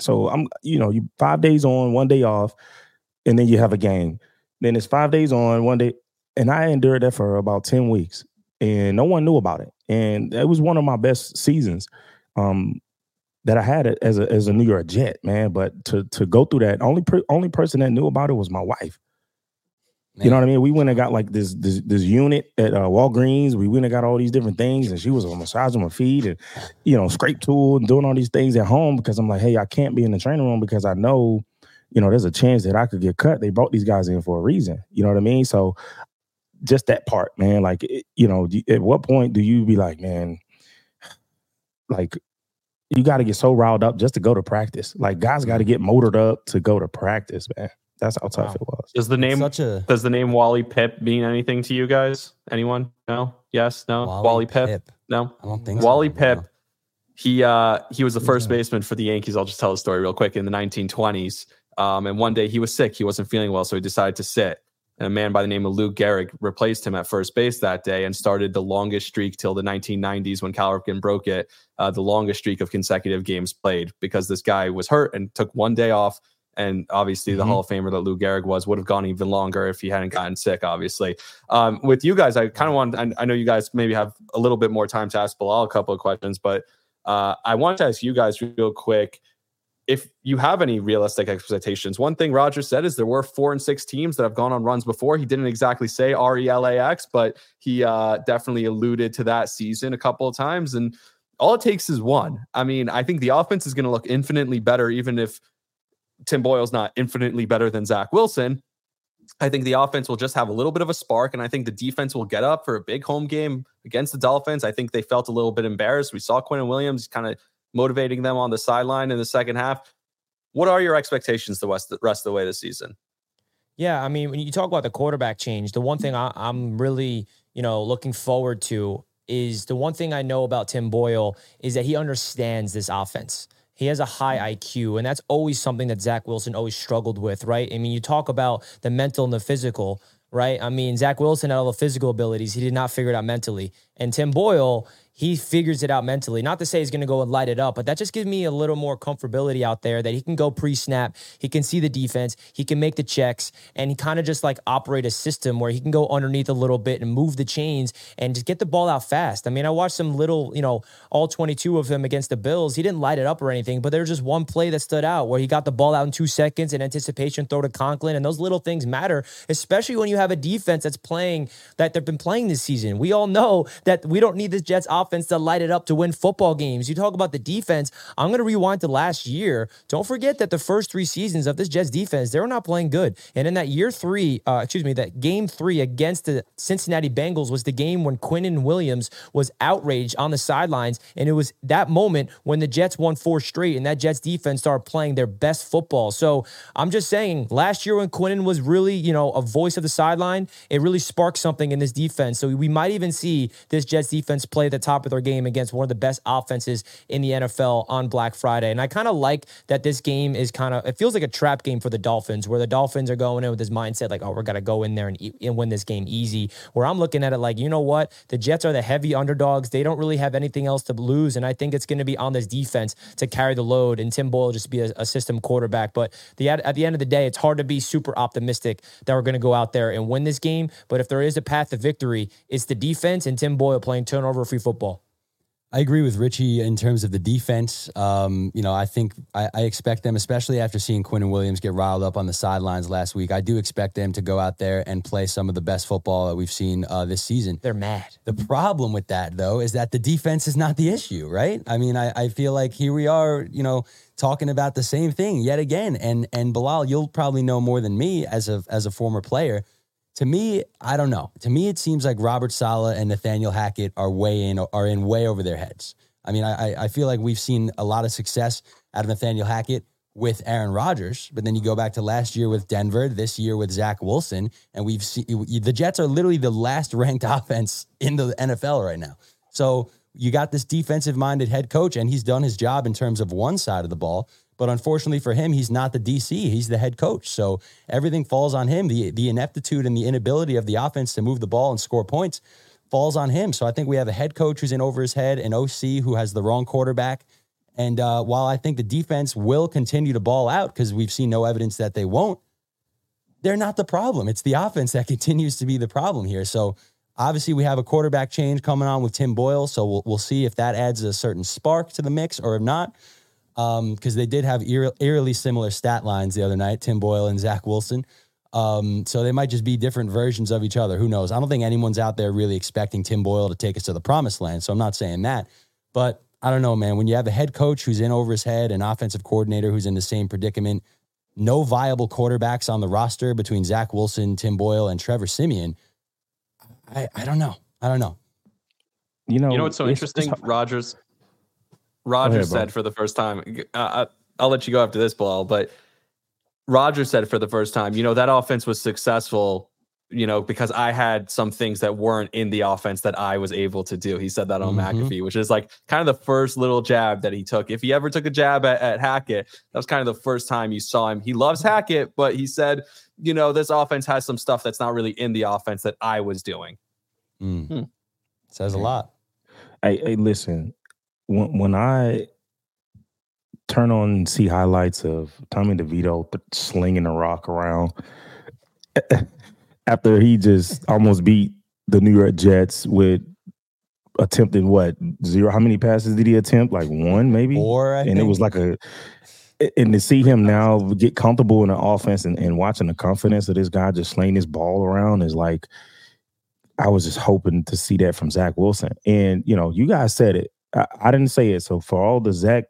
So I'm, you know, you five days on, one day off, and then you have a game. Then it's five days on, one day and I endured that for about 10 weeks and no one knew about it. And it was one of my best seasons um, that I had as a as a New York Jet, man. But to to go through that, only per, only person that knew about it was my wife. Man. You know what I mean? We went and got like this this, this unit at uh, Walgreens. We went and got all these different things, and she was on massaging my feet and you know scrape tool and doing all these things at home because I'm like, hey, I can't be in the training room because I know, you know, there's a chance that I could get cut. They brought these guys in for a reason. You know what I mean? So just that part, man. Like, you know, at what point do you be like, man, like, you got to get so riled up just to go to practice. Like, guys got to get motored up to go to practice, man. That's how tough Wow. it was. Does the name Such a does the name Wally Pipp mean anything to you guys? Anyone? No? Yes? No? Wally, Pipp? No? I don't think so. Wally No. Pipp. He uh he was the first that? baseman for the Yankees. I'll just tell the story real quick in the 1920s. Um, and one day he was sick. He wasn't feeling well, so he decided to sit. A man by the name of Lou Gehrig replaced him at first base that day and started the longest streak till the 1990s when Cal Ripken broke it. Uh, the longest streak of consecutive games played because this guy was hurt and took one day off. And obviously, the Mhm. Hall of Famer that Lou Gehrig was would have gone even longer if he hadn't gotten sick. Obviously, um, with you guys, I kind of want. I, I know you guys maybe have a little bit more time to ask Bilal a couple of questions, but uh, I want to ask you guys real quick if you have any realistic expectations. One thing Roger said is there were four and six teams that have gone on runs before. He didn't exactly say R E L A X, but he uh, definitely alluded to that season a couple of times. And all it takes is one. I mean, I think the offense is going to look infinitely better, even if Tim Boyle's not infinitely better than Zach Wilson. I think the offense will just have a little bit of a spark, and I think the defense will get up for a big home game against the Dolphins. I think they felt a little bit embarrassed. We saw Quinn Williams kind of motivating them on the sideline in the second half. What are your expectations the rest, the rest of the way this season? Yeah, I mean, when you talk about the quarterback change, the one thing I, I'm really, you know, looking forward to is the one thing I know about Tim Boyle is that he understands this offense. He has a high mm-hmm. IQ, and that's always something that Zach Wilson always struggled with, right? I mean, you talk about the mental and the physical, right? I mean, Zach Wilson had all the physical abilities. He did not figure it out mentally. And Tim Boyle, he figures it out mentally. Not to say he's going to go and light it up, but that just gives me a little more comfortability out there that he can go pre snap. He can see the defense. He can make the checks and he kind of just like operate a system where he can go underneath a little bit and move the chains and just get the ball out fast. I mean, I watched some little, you know, all 22 of him against the Bills. He didn't light it up or anything, but there was just one play that stood out where he got the ball out in two seconds in anticipation, throw to Conklin. And those little things matter, especially when you have a defense that's playing that they've been playing this season. We all know that we don't need this Jets offense to light it up to win football games. You talk about the defense. I'm going to rewind to last year. Don't forget that the first three seasons of this Jets defense, they were not playing good. And in that year three, uh, excuse me, that game three against the Cincinnati Bengals was the game when Quinnen Williams was outraged on the sidelines. And it was that moment when the Jets won four straight and that Jets defense started playing their best football. So I'm just saying, last year when Quinnen was really, you know, a voice of the sideline, it really sparked something in this defense. So we might even see this Jets defense play the top of their game against one of the best offenses in the NFL on Black Friday. And I kind of like that this game is kind of, it feels like a trap game for the Dolphins, where the Dolphins are going in with this mindset like, oh, we're going to go in there and, e- and win this game easy. Where I'm looking at it like, you know what? The Jets are the heavy underdogs. They don't really have anything else to lose. And I think it's going to be on this defense to carry the load and Tim Boyle just be a, a system quarterback. But the at, at the end of the day, it's hard to be super optimistic that we're going to go out there and win this game. But if there is a path to victory, it's the defense and Tim Boyle playing turnover free football. I agree with Richie in terms of the defense. Um, you know, I think I, I expect them, especially after seeing Quinnen Williams get riled up on the sidelines last week. I do expect them to go out there and play some of the best football that we've seen uh, this season. They're mad. The problem with that, though, is that the defense is not the issue, right? I mean, I, I feel like here we are, you know, talking about the same thing yet again. And and Bilal, you'll probably know more than me as a as a former player. To me, I don't know. To me, it seems like Robert Saleh and Nathaniel Hackett are way in are in way over their heads. I mean, I I feel like we've seen a lot of success out of Nathaniel Hackett with Aaron Rodgers, but then you go back to last year with Denver, this year with Zach Wilson, and we've seen the Jets are literally the last ranked offense in the NFL right now. So you got this defensive minded head coach, and he's done his job in terms of one side of the ball. But unfortunately for him, he's not the DC. He's the head coach. So everything falls on him. The the ineptitude and the inability of the offense to move the ball and score points falls on him. So I think we have a head coach who's in over his head, an OC who has the wrong quarterback. And uh, while I think the defense will continue to ball out because we've seen no evidence that they won't, they're not the problem. It's the offense that continues to be the problem here. So obviously we have a quarterback change coming on with Tim Boyle. So we'll, we'll see if that adds a certain spark to the mix or if not. Because they did have eer- eerily similar stat lines the other night, Tim Boyle and Zach Wilson. Um, so they might just be different versions of each other. Who knows? I don't think anyone's out there really expecting Tim Boyle to take us to the promised land. So I'm not saying that. But I don't know, man. When you have a head coach who's in over his head, an offensive coordinator who's in the same predicament, no viable quarterbacks on the roster between Zach Wilson, Tim Boyle, and Trevor Siemian. I, I don't know. I don't know. You know, You know what's so it's- it's interesting? Rodgers Rodgers bro. said for the first time. Uh, I- I'll let you go after this, Bilal, but Roger said for the first time, you know, that offense was successful, you know, because I had some things that weren't in the offense that I was able to do. He said that on Mhm. McAfee, which is like kind of the first little jab that he took. If he ever took a jab at, at Hackett, that was kind of the first time you saw him. He loves Hackett, but he said, you know, this offense has some stuff that's not really in the offense that I was doing. Mm. Hmm. Says a lot. Hey, hey, listen. When when I turn on and see highlights of Tommy DeVito slinging the rock around after he just almost beat the New York Jets with attempted what zero? How many passes did he attempt? Like one, maybe. Or I and it was like a and to see him now get comfortable in the offense and, and watching the confidence of this guy just slaying his ball around is like I was just hoping to see that from Zach Wilson. And you know, you guys said it. I, I didn't say it. So for all the Zach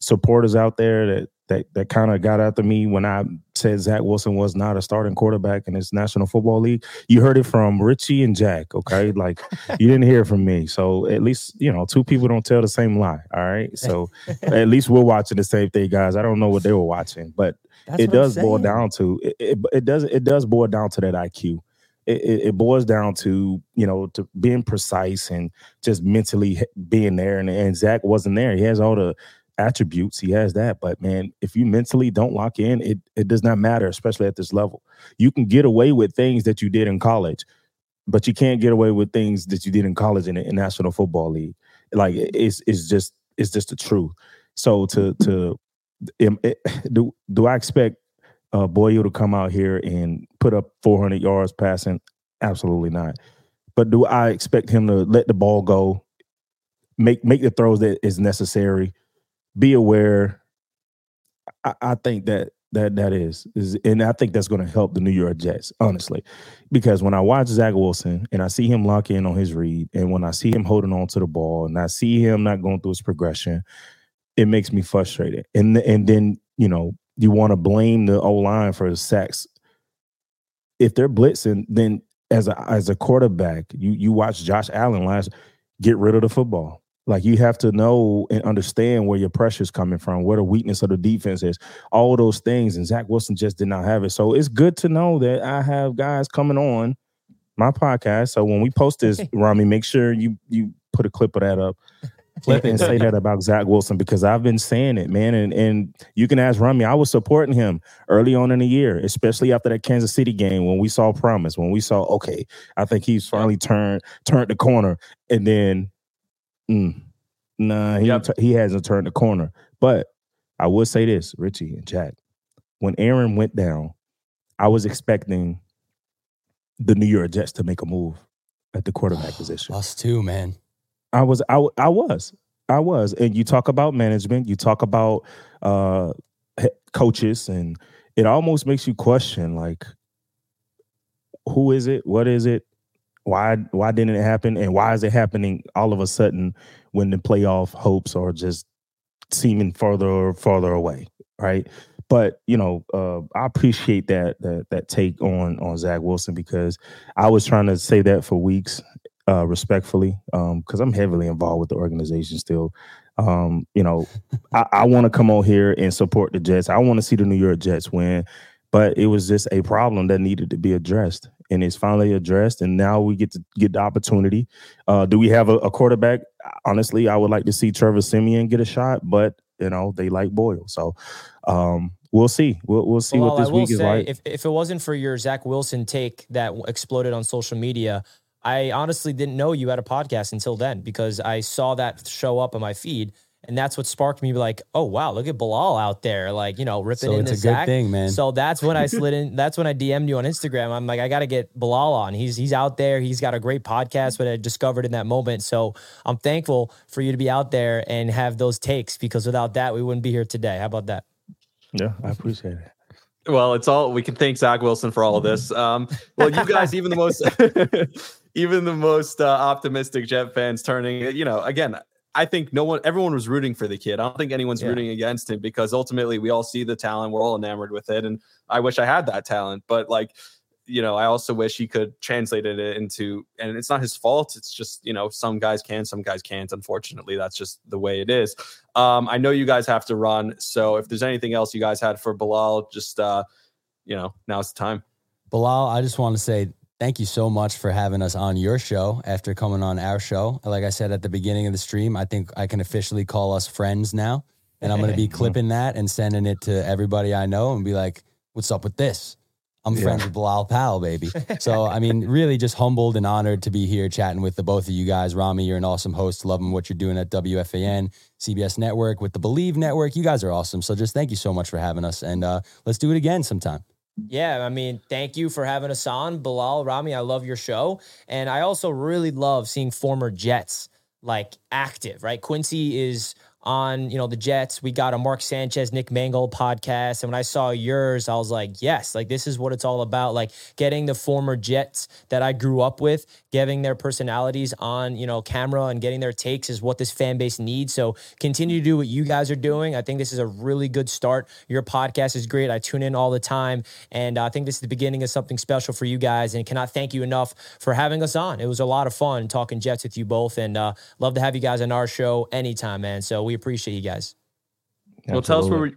supporters out there that that that kind of got after me when I said Zach Wilson was not a starting quarterback in this National Football League, you heard it from Richie and Jack. Okay, like you didn't hear it from me. So at least you know two people don't tell the same lie. All right, so at least we're watching the same thing, guys. I don't know what they were watching, but That's it does boil down to it, it. It does it does boil down to that IQ. It, it, boils down to you know to being precise and just mentally being there. And, and Zach wasn't there. He has all the attributes. He has that, but man, if you mentally don't lock in, it it does not matter, especially at this level. You can get away with things that you did in college, but you can't get away with things that you did in college in the National Football League. Like it's it's just it's just the truth. So to to it- do do I expect uh, Boyle to come out here and put up 400 yards passing? Absolutely not. But do I expect him to let the ball go, make make the throws that is necessary, be aware? I, I think that that that is is, and I think that's going to help the New York Jets honestly, because when I watch Zach Wilson and I see him lock in on his read, and when I see him holding on to the ball, and I see him not going through his progression, it makes me frustrated. And and then you know you want to blame the O line for the sacks. If they're blitzing, then as a as a quarterback, you you watch Josh Allen last get rid of the football. Like you have to know and understand where your pressure is coming from, where the weakness of the defense is, all those things. And Zach Wilson just did not have it. So it's good to know that I have guys coming on my podcast. So when we post this, Rami, make sure you you put a clip of that up. Flip and say that about Zach Wilson because I've been saying it, man. And and you can ask Rami. I was supporting him early on in the year, especially after that Kansas City game when we saw promise, when we saw okay, I think he's finally turned turned the corner, and then mm, nah, he Yep. he hasn't turned the corner. But I would say this, Richie and Jack, when Aaron went down, I was expecting the New York Jets to make a move at the quarterback position. Us too, man. I was I, I was I was. And you talk about management you talk about uh coaches and it almost makes you question like who is it? What is it? Why why didn't it happen? And why is it happening all of a sudden when the playoff hopes are just seeming further further away right? But you know uh I appreciate that that that take on on Zach Wilson because I was trying to say that for weeks uh, respectfully, because I'm heavily involved with the organization still. Um, you know, I, I want to come on here and support the Jets. I want to see the New York Jets win, but it was just a problem that needed to be addressed, and it's finally addressed. And now we get to get the opportunity. Uh, do we have a, a quarterback? Honestly, I would like to see Trevor Siemian get a shot, but you know they like Boyle, so um, we'll see. We'll we'll see Bilal, what this I will week is say, like. if, if it wasn't for your Zach Wilson take that exploded on social media, I honestly didn't know you had a podcast until then because I saw that show up on my feed. And that's what sparked me like, oh wow, look at Bilal out there, like, you know, ripping So in it's the a good thing, man. So that's when I slid in. That's when I DM'd you on Instagram. I'm like, I got to get Bilal on. He's he's out there. He's got a great podcast, what I discovered in that moment. So I'm thankful for you to be out there and have those takes because without that, we wouldn't be here today. How about that? yeah, I appreciate it. Well, it's all we can thank Zach Wilson for all of this. Um, well, you guys, even the most, even the most uh, optimistic Jet fans turning, you know, again, I think no one, everyone was rooting for the kid. I don't think anyone's Yeah. rooting against him because ultimately we all see the talent, we're all enamored with it, and I wish I had that talent. But like, you know, I also wish he could translate it into, and it's not his fault. It's just, you know, some guys can, some guys can't. Unfortunately, that's just the way it is. Um, I know you guys have to run. So if there's anything else you guys had for Bilal, just, uh, you know, now's the time. Bilal, I just want to say thank you so much for having us on your show after coming on our show. Like I said at the beginning of the stream, I think I can officially call us friends now. And I'm going to be clipping that and sending it to everybody I know and be like, what's up with this? I'm Yeah. friends with Bilal Powell, baby. So, I mean, really just humbled and honored to be here chatting with the both of you guys. Rami, you're an awesome host. Loving what you're doing at WFAN, CBS Network, with the Bleav Network. You guys are awesome. So, just thank you so much for having us. And uh, let's do it again sometime. Yeah, I mean, thank you for having us on, Bilal Rami. I love your show, and I also really love seeing former Jets like active. Right, Quincy is on you know the Jets. We got a Mark Sanchez, Nick Mangold podcast, and when I saw yours, I was like, yes, like this is what it's all about. Like getting the former Jets that I grew up with, getting their personalities on you know camera and getting their takes is what this fan base needs. So continue to do what you guys are doing. I think this is a really good start. Your podcast is great. I tune in all the time, and I think this is the beginning of something special for you guys. And cannot thank you enough for having us on. It was a lot of fun talking Jets with you both, and uh, love to have you guys on our show anytime, man. So we appreciate you guys. Well, tell us where we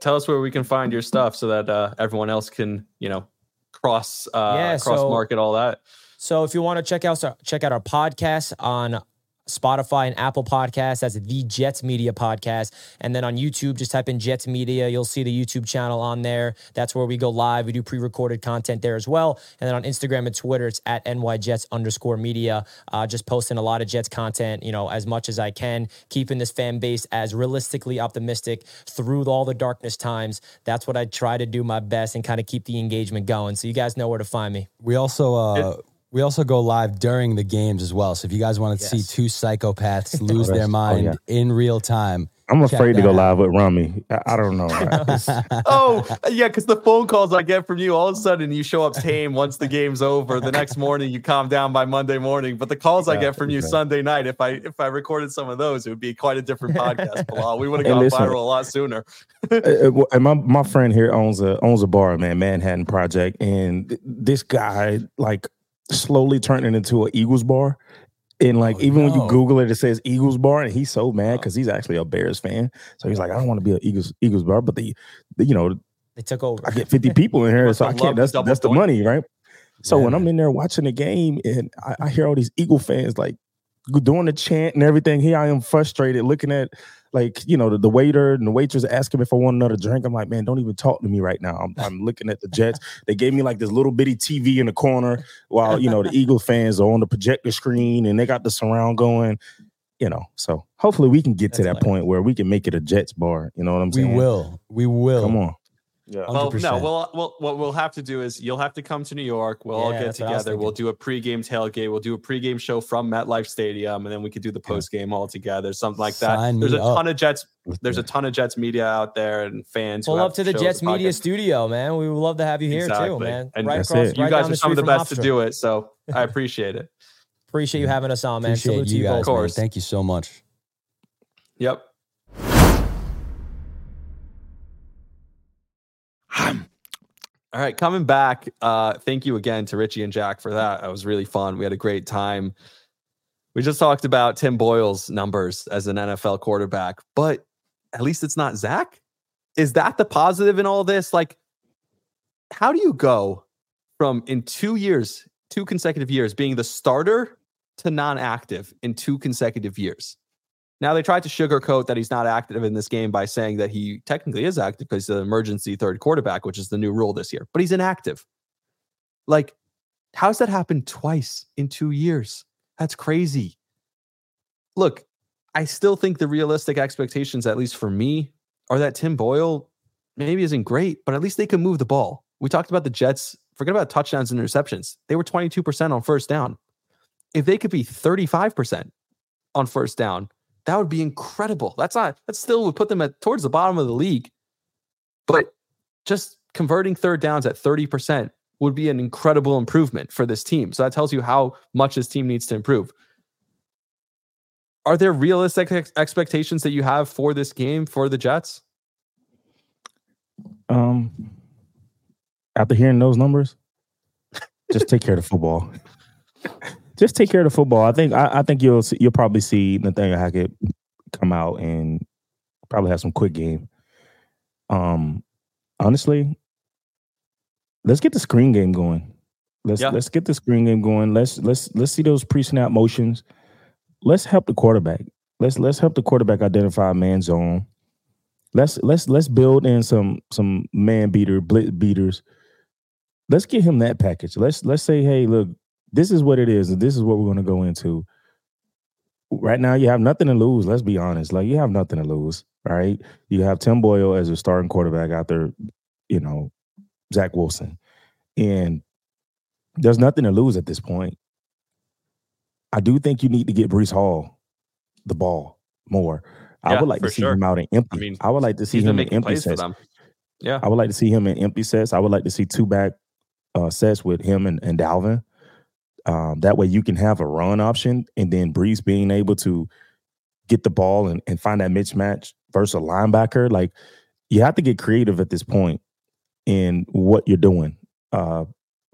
tell us where we can find your stuff so that uh, everyone else can, you know, cross uh, Yeah, cross so- market all that. So if you want to check out check out our podcast on Spotify and Apple Podcasts, that's the Jets Media Podcast. And then on YouTube, just type in Jets Media. You'll see the YouTube channel on there. That's where we go live. We do pre-recorded content there as well. And then on Instagram and Twitter, it's at NYJets underscore media. Uh, just posting a lot of Jets content, you know, as much as I can, keeping this fan base as realistically optimistic through all the darkness times. That's what I try to do my best and kind of keep the engagement going. So you guys know where to find me. We also uh, we also go live during the games as well. So if you guys want to see two psychopaths lose their Oh, mind yeah. in real time, I'm afraid to go out. live with Rami. I, I don't know. Oh, yeah, because the phone calls I get from you, all of a sudden you show up tame once the game's over. The next morning you calm down by Monday morning. But the calls I get from you Exactly. Sunday night, if I if I recorded some of those, it would be quite a different podcast. Bilal. We would have gone listen. viral a lot sooner. Uh, uh, and my my friend here owns a owns a bar, man, Manhattan Project, and this guy like slowly turning into an Eagles bar. And like Oh, even when you. Google it, it says Eagles bar, and he's so mad because he's actually a Bears fan. So he's like, I don't want to be an Eagles Eagles bar, but the, the you know They took over. I get 50 people in here, so I can't. That's that's the money, right? So Yeah, when I'm in there watching the game and I, I hear all these Eagle fans like doing the chant and everything, here I am frustrated looking at like you know the, the waiter and the waitress asking me if I want another drink. I'm like, man, don't even talk to me right now. I'm, I'm looking at the Jets. They gave me like this little bitty TV in the corner while you know the Eagle fans are on the projector screen and they got the surround going. You know, so hopefully we can get to That's that point where we can make it a Jets bar. You know what I'm saying we will. We will. Come on. Yeah. Well, no, 100%. we'll, we'll, what we'll have to do is you'll have to come to New York. We'll all get that's what I was together. We'll do a pregame tailgate. We'll do a pregame show from MetLife Stadium, and then we could do the postgame all together, something like that. Sign There's a up. ton of Jets. There's a ton of Jets media out there and fans. who Pull up to the Jets and Media podcasts. studio, man. We would love to have you here too, man. And right across, it. You right guys down are the some of street the from best to do it, so I appreciate it. Appreciate you having us on, man. Appreciate Salute to you you guys, both. man. course. Thank you so much. Yep. All right, coming back. Uh, thank you again to Richie and Jack for that. That was really fun. We had a great time. We just talked about Tim Boyle's numbers as an NFL quarterback, but at least it's not Zach. Is that the positive in all this? Like, how do you go from in two years, two consecutive years, being the starter to non-active in two consecutive years? Now they tried to sugarcoat that he's not active in this game by saying that he technically is active because he's an emergency third quarterback, which is the new rule this year. But he's inactive. Like, how's that happened twice in two years? That's crazy. Look, I still think the realistic expectations, at least for me, are that Tim Boyle maybe isn't great, but at least they can move the ball. We talked about the Jets. Forget about touchdowns and interceptions. They were 22% on first down. If they could be 35% on first down, that would be incredible. That's not that still would put them at towards the bottom of the league. But just converting third downs at 30% would be an incredible improvement for this team. So that tells you how much this team needs to improve. Are there realistic ex- expectations that you have for this game for the Jets? Um, after hearing those numbers, Just take care of the football. Just take care of the football. I think I, I think you'll see, you'll probably see Nathaniel Hackett come out and probably have some quick game. Um, honestly, let's get the screen game going. Let's Yeah. let's get the screen game going. Let's let's let's see those pre-snap motions. Let's help the quarterback. Let's let's help the quarterback identify man zone. Let's let's let's build in some some man beater blitz beaters. Let's get him that package. Let's let's say, hey, look, this is what it is, and this is what we're going to go into. Right now, you have nothing to lose. Let's be honest. Like you have nothing to lose. Right? You have Tim Boyle as a starting quarterback after, you know, Zach Wilson, and there's nothing to lose at this point. I do think you need to get Breece Hall the ball more. I Yeah, would like to see sure. him out in empty. I mean, I would like to see him in empty sets. Yeah. I would like to see him in empty sets. I would like to see two back uh, sets with him and, and Dalvin. Um, that way you can have a run option and then Breece being able to get the ball and, and find that mismatch versus a linebacker. Like you have to get creative at this point in what you're doing. Uh,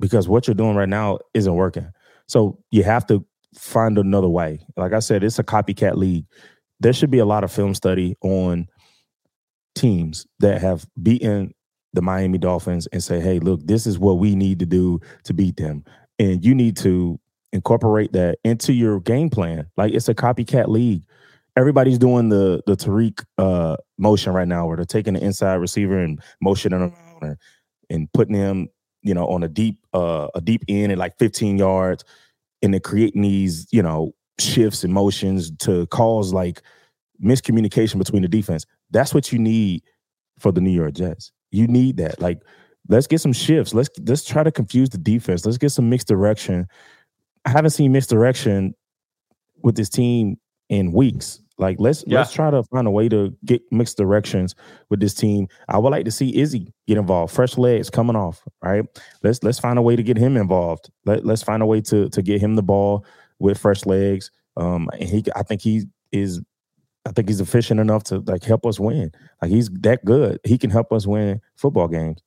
because what you're doing right now isn't working. So you have to find another way. Like I said, it's a copycat league. There should be a lot of film study on teams that have beaten the Miami Dolphins and say, hey, look, this is what we need to do to beat them. And you need to incorporate that into your game plan. Like it's a copycat league. Everybody's doing the the Tariq uh, motion right now, where they're taking the inside receiver and motioning him and, and putting him, you know, on a deep uh, a deep end at like 15 yards, and they're creating these, you know, shifts and motions to cause like miscommunication between the defense. That's what you need for the New York Jets. You need that. Like, let's get some shifts. Let's let's try to confuse the defense. Let's get some mixed direction. I haven't seen mixed direction with this team in weeks. Like, let's Yeah. let's try to find a way to get mixed directions with this team. I would like to see Izzy get involved. Fresh legs coming off. Right. Let's let's find a way to get him involved. Let, let's find a way to to get him the ball with fresh legs. Um, and he, I think he is I think he's efficient enough to like help us win. Like he's that good. He can help us win football games.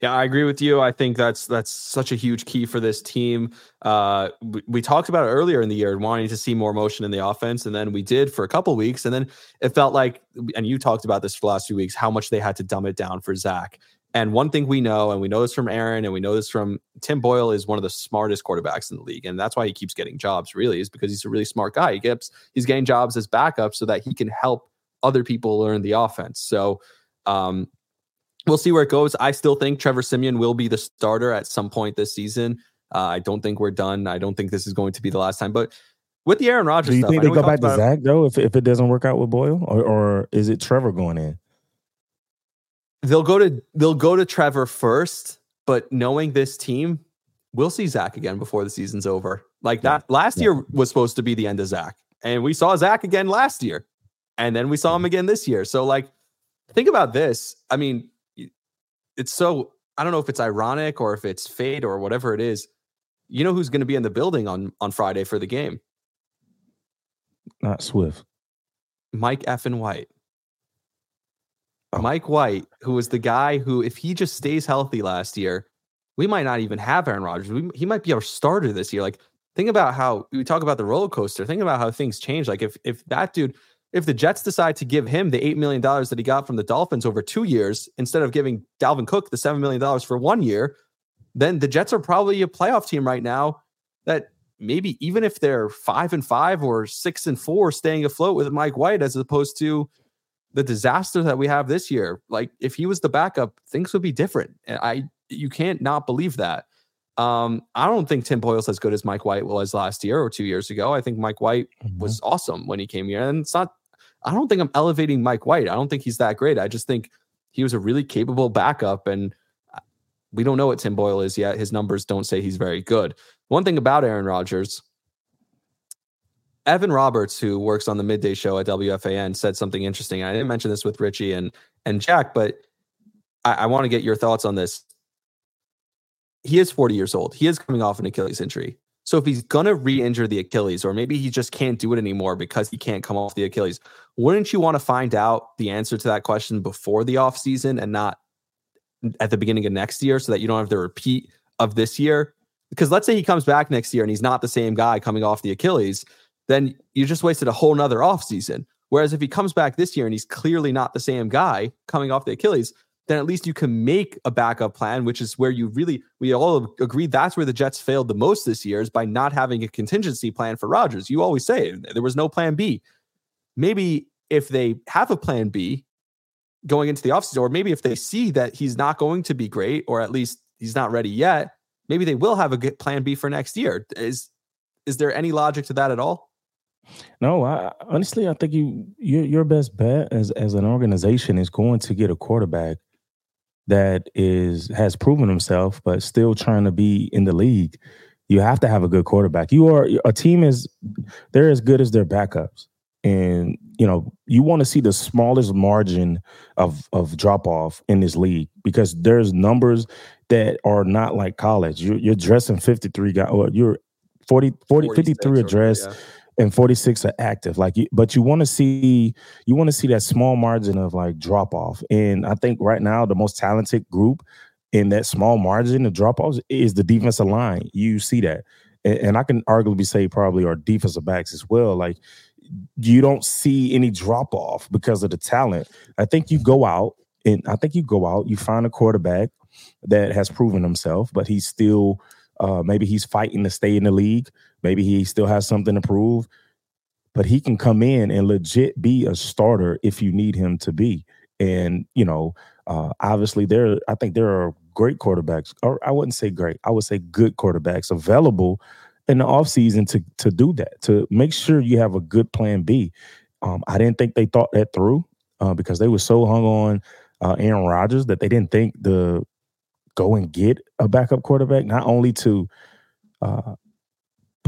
Yeah, I agree with you. I think that's that's such a huge key for this team. Uh, we, we talked about it earlier in the year, wanting to see more motion in the offense, and then we did for a couple weeks, and then it felt like, and you talked about this for the last few weeks, how much they had to dumb it down for Zach. And one thing we know, and we know this from Aaron, and we know this from Tim Boyle, is one of the smartest quarterbacks in the league, and that's why he keeps getting jobs. Really, is because he's a really smart guy. He gets he's getting jobs as backup so that he can help other people learn the offense. So. Um, we'll see where it goes. I still think Trevor Siemian will be the starter at some point this season. Uh, I don't think we're done. I don't think this is going to be the last time. But with the Aaron Rodgers Do you think they go back to Zach though if if it doesn't work out with Boyle, or or is it Trevor going in? they'll go to they'll go to Trevor first, but knowing this team, we'll see Zach again before the season's over. Like that last Yeah. year was supposed to be the end of Zach, and we saw Zach again last year, and then we saw him again this year. So like, think about this. I mean, it's so I don't know if it's ironic or if it's fate or whatever it is. You know who's going to be in the building on on Friday for the game? Not Swift. Mike Effin White. Oh. Mike White, who was the guy who, if he just stays healthy last year, we might not even have Aaron Rodgers. We, he might be our starter this year. Like, think about how we talk about the roller coaster. Think about how things change. Like, if if that dude, if the Jets decide to give him the eight million dollars that he got from the Dolphins over two years instead of giving Dalvin Cook the seven million dollars for one year, then the Jets are probably a playoff team right now. That maybe even if they're five and five or six and four, staying afloat with Mike White as opposed to the disaster that we have this year. Like if he was the backup, things would be different. And I you can't not believe that. Um, I don't think Tim Boyle's as good as Mike White was last year or two years ago. I think Mike White was awesome when he came here. And it's not I don't think I'm elevating Mike White. I don't think he's that great. I just think he was a really capable backup and uh, we don't know what Tim Boyle is yet. His numbers don't say he's very good. One thing about Aaron Rodgers, Evan Roberts, who works on the midday show at WFAN, said something interesting. I didn't mention this with Richie and and Jack, but I, I want to get your thoughts on this. He is 40 years old. He is coming off an Achilles injury. So if he's gonna re-injure the Achilles, or maybe he just can't do it anymore because he can't come off the Achilles, wouldn't you want to find out the answer to that question before the offseason and not at the beginning of next year so that you don't have the repeat of this year? because let's say he comes back next year and he's not the same guy coming off the Achilles, then you just wasted a whole nother offseason. Whereas if he comes back this year and he's clearly not the same guy coming off the Achilles, then at least you can make a backup plan, which is where you really, we all agree that's where the Jets failed the most this year is by not having a contingency plan for Rodgers. You always say there was no plan B. Maybe if they have a plan B going into the offseason, or maybe if they see that he's not going to be great, or at least he's not ready yet, maybe they will have a good plan B for next year. Is is there any logic to that at all? No, I, honestly, I think you your your best bet as as an organization is going to get a quarterback that is has proven himself, but still trying to be in the league. You have to have a good quarterback. You are a team is they're as good as their backups, and you know you want to see the smallest margin of of drop off in this league because there's numbers that are not like college. You're, you're dressing 53 guys, or you're 40, 40 53 address. Yeah and 46 are active. Like but you want to see you want to see that small margin of like drop off and i think right now the most talented group in that small margin of drop offs is the defensive line. You see that. And, and i can arguably say probably our defensive backs as well. Like you don't see any drop off because of the talent. I think you go out and i think you go out you find a quarterback that has proven himself but he's still uh, maybe he's fighting to stay in the league Maybe he still has something to prove, but he can come in and legit be a starter if you need him to be. And you know, uh, obviously there, I think there are great quarterbacks, or I wouldn't say great, I would say good quarterbacks available in the offseason to to do that, to make sure you have a good plan B. Um, I didn't think they thought that through uh, because they were so hung on uh, Aaron Rodgers that they didn't think the go and get a backup quarterback, not only to uh,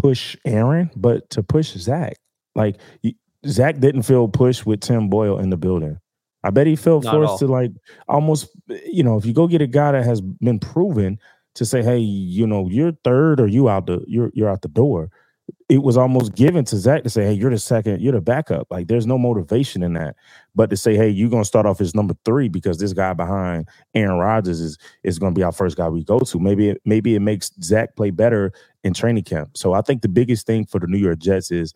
push Aaron, but to push Zach. Like Zach didn't feel pushed with Tim Boyle in the building. I bet he felt Not forced to like almost, you know, if you go get a guy that has been proven to say, hey, you know, you're third or you out the you're you're out the door it was almost given to Zach to say, "Hey, you're the second, you're the backup." Like, there's no motivation in that, but to say, "Hey, you're gonna start off as number three because this guy behind Aaron Rodgers is is gonna be our first guy we go to." Maybe it, maybe it makes Zach play better in training camp. So I think the biggest thing for the New York Jets is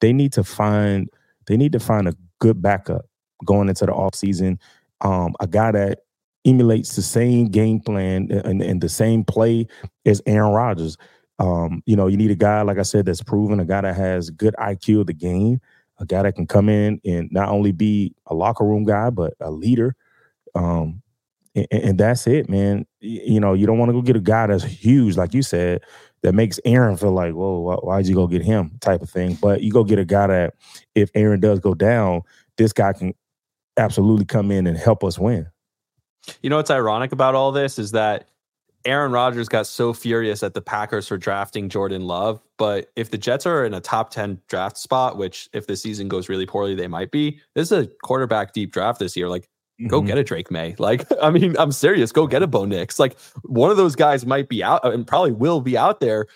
they need to find they need to find a good backup going into the offseason. Um, a guy that emulates the same game plan and, and the same play as Aaron Rodgers. Um, you know, you need a guy, like I said, that's proven, a guy that has good IQ of the game, a guy that can come in and not only be a locker room guy, but a leader. Um, and, and that's it, man. You know, you don't want to go get a guy that's huge, like you said, that makes Aaron feel like, whoa, why'd you go get him type of thing. But you go get a guy that if Aaron does go down, this guy can absolutely come in and help us win. You know what's ironic about all this is that Aaron Rodgers got so furious at the Packers for drafting Jordan Love. But if the Jets are in a top 10 draft spot, which if the season goes really poorly, they might be, this is a quarterback deep draft this year. Like, mm-hmm. go get a Drake Maye. Like, I mean, I'm serious. Go get a Bo Nix. Like, one of those guys might be out and probably will be out there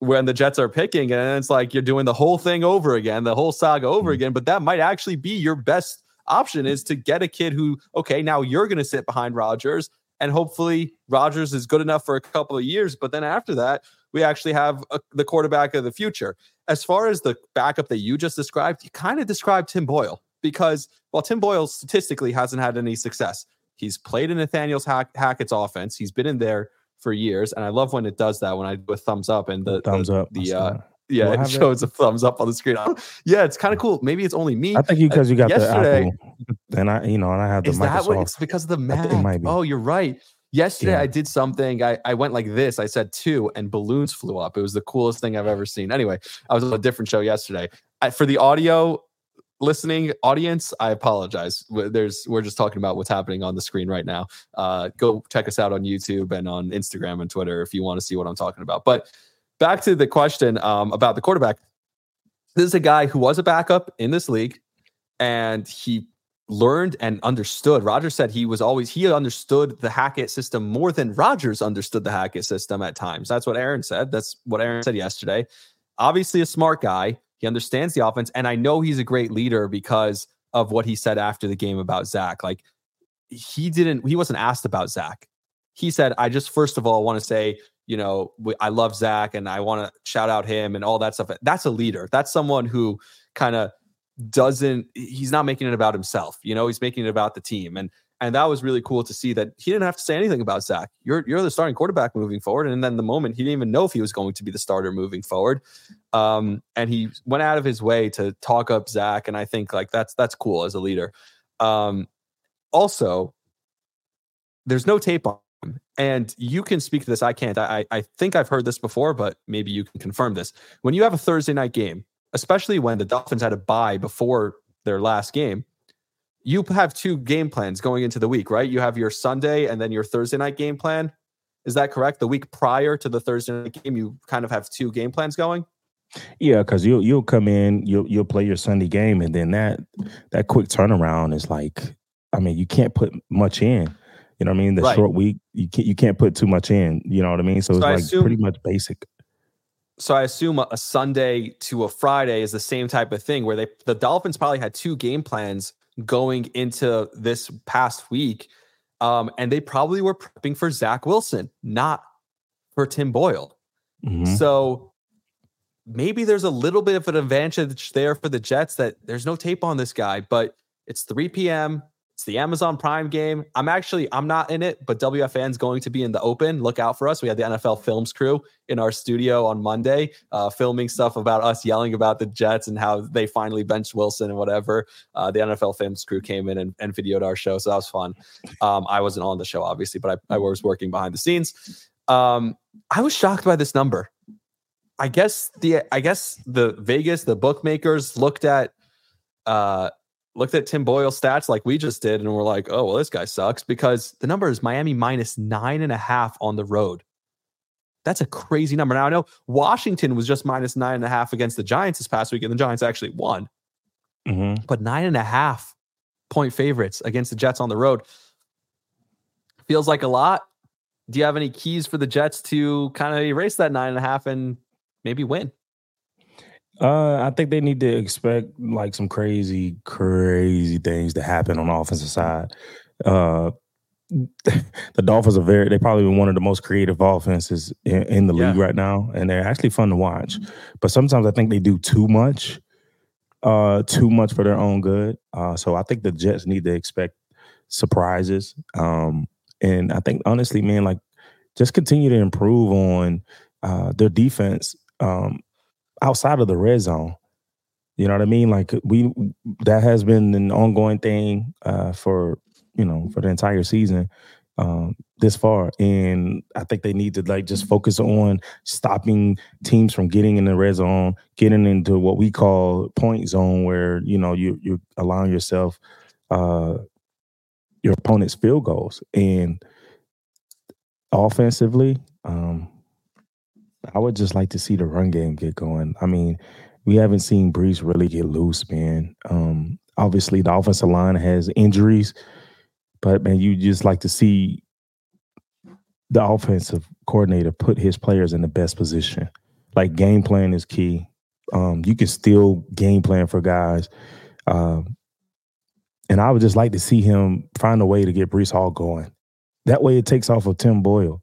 when the Jets are picking. And it's like you're doing the whole thing over again, the whole saga over mm-hmm. again. But that might actually be your best option is to get a kid who, okay, now you're going to sit behind Rodgers and hopefully Rodgers is good enough for a couple of years. But then after that, we actually have a, the quarterback of the future. As far as the backup that you just described, you kind of described Tim Boyle because while Tim Boyle statistically hasn't had any success, he's played in Nathaniel Hack- Hackett's offense. He's been in there for years, and I love when it does that when I do a thumbs up and the thumbs the, up the uh, yeah, it shows it? a thumbs up on the screen. yeah, it's kind of cool. Maybe it's only me. I think because you, got yesterday, the Apple, and I, you know, and I have the is Microsoft. That what, it's because of the Mac. Oh, you're right. Yesterday, yeah. I did something. I, I went like this. I said two, and balloons flew up. It was the coolest thing I've ever seen. Anyway, I was on a different show yesterday. I, for the audio listening audience, I apologize. There's we're just talking about what's happening on the screen right now. Uh, go check us out on YouTube and on Instagram and Twitter if you want to see what I'm talking about. But back to the question um, about the quarterback. This is a guy who was a backup in this league, and he learned and understood. Rodgers said he was always he understood the Hackett system more than Rodgers understood the Hackett system at times. That's what Aaron said. That's what Aaron said yesterday. Obviously a smart guy. He understands the offense and I know he's a great leader because of what he said after the game about Zach. Like he didn't he wasn't asked about Zach. He said, "I just first of all want to say you know, I love Zach and I want to shout out him and all that stuff. That's a leader. That's someone who kind of doesn't, he's not making it about himself. You know, he's making it about the team. And, and that was really cool to see that he didn't have to say anything about Zach. You're you're the starting quarterback moving forward. And then the moment he didn't even know if he was going to be the starter moving forward. Um, and he went out of his way to talk up Zach. And I think like that's that's cool as a leader. Um, also, there's no tape on. And you can speak to this. I can't. I, I think I've heard this before, but maybe you can confirm this. When you have a Thursday night game, especially when the Dolphins had a bye before their last game, you have two game plans going into the week, right? You have your Sunday and then your Thursday night game plan. Is that correct? The week prior to the Thursday night game, you kind of have two game plans going. Yeah, because you'll you'll come in, you'll you'll play your Sunday game, and then that that quick turnaround is like, I mean, you can't put much in. You know what I mean? The right. short week, you can't you can't put too much in. You know what I mean? So, so it's I like assume, pretty much basic. So I assume a, a Sunday to a Friday is the same type of thing where they the Dolphins probably had two game plans going into this past week, um, and they probably were prepping for Zach Wilson, not for Tim Boyle. Mm-hmm. So maybe there's a little bit of an advantage there for the Jets that there's no tape on this guy, but it's 3 p.m. It's the Amazon Prime game. I'm actually I'm not in it, but WFAN's going to be in the open. Look out for us. We had the NFL Films crew in our studio on Monday, uh, filming stuff about us yelling about the Jets and how they finally benched Wilson and whatever. Uh, the NFL Films crew came in and, and, videoed our show, so that was fun. Um, I wasn't on the show obviously, but I, I was working behind the scenes. Um, I was shocked by this number. I guess the I guess the Vegas the bookmakers looked at uh looked at Tim Boyle stats like we just did, and we're like, oh, well, this guy sucks because the number is Miami minus nine and a half on the road. That's a crazy number. Now, I know Washington was just minus nine and a half against the Giants this past week, and the Giants actually won. Mm-hmm. But nine and a half point favorites against the Jets on the road feels like a lot. Do you have any keys for the Jets to kind of erase that nine and a half and maybe win? Uh, I think they need to expect like some crazy, crazy things to happen on the offensive side. Uh, the Dolphins are very, they probably be one of the most creative offenses in, in the yeah. league right now, and they're actually fun to watch. But sometimes I think they do too much, uh, too much for their own good. Uh, so I think the Jets need to expect surprises. Um, and I think honestly, man, like just continue to improve on uh, their defense. Um, outside of the red zone. You know what I mean? Like we that has been an ongoing thing uh, for you know for the entire season um, this far, and I think they need to like just focus on stopping teams from getting in the red zone, getting into what we call point zone, where you know you you're allowing yourself uh, your opponent's field goals and offensively. Um, I would just like to see the run game get going. I mean, we haven't seen Breece really get loose, man. Um, obviously, the offensive line has injuries, but man, you just like to see the offensive coordinator put his players in the best position. Like game plan is key. Um, you can still game plan for guys. Um, and I would just like to see him find a way to get Breece Hall going. That way it takes off of Tim Boyle.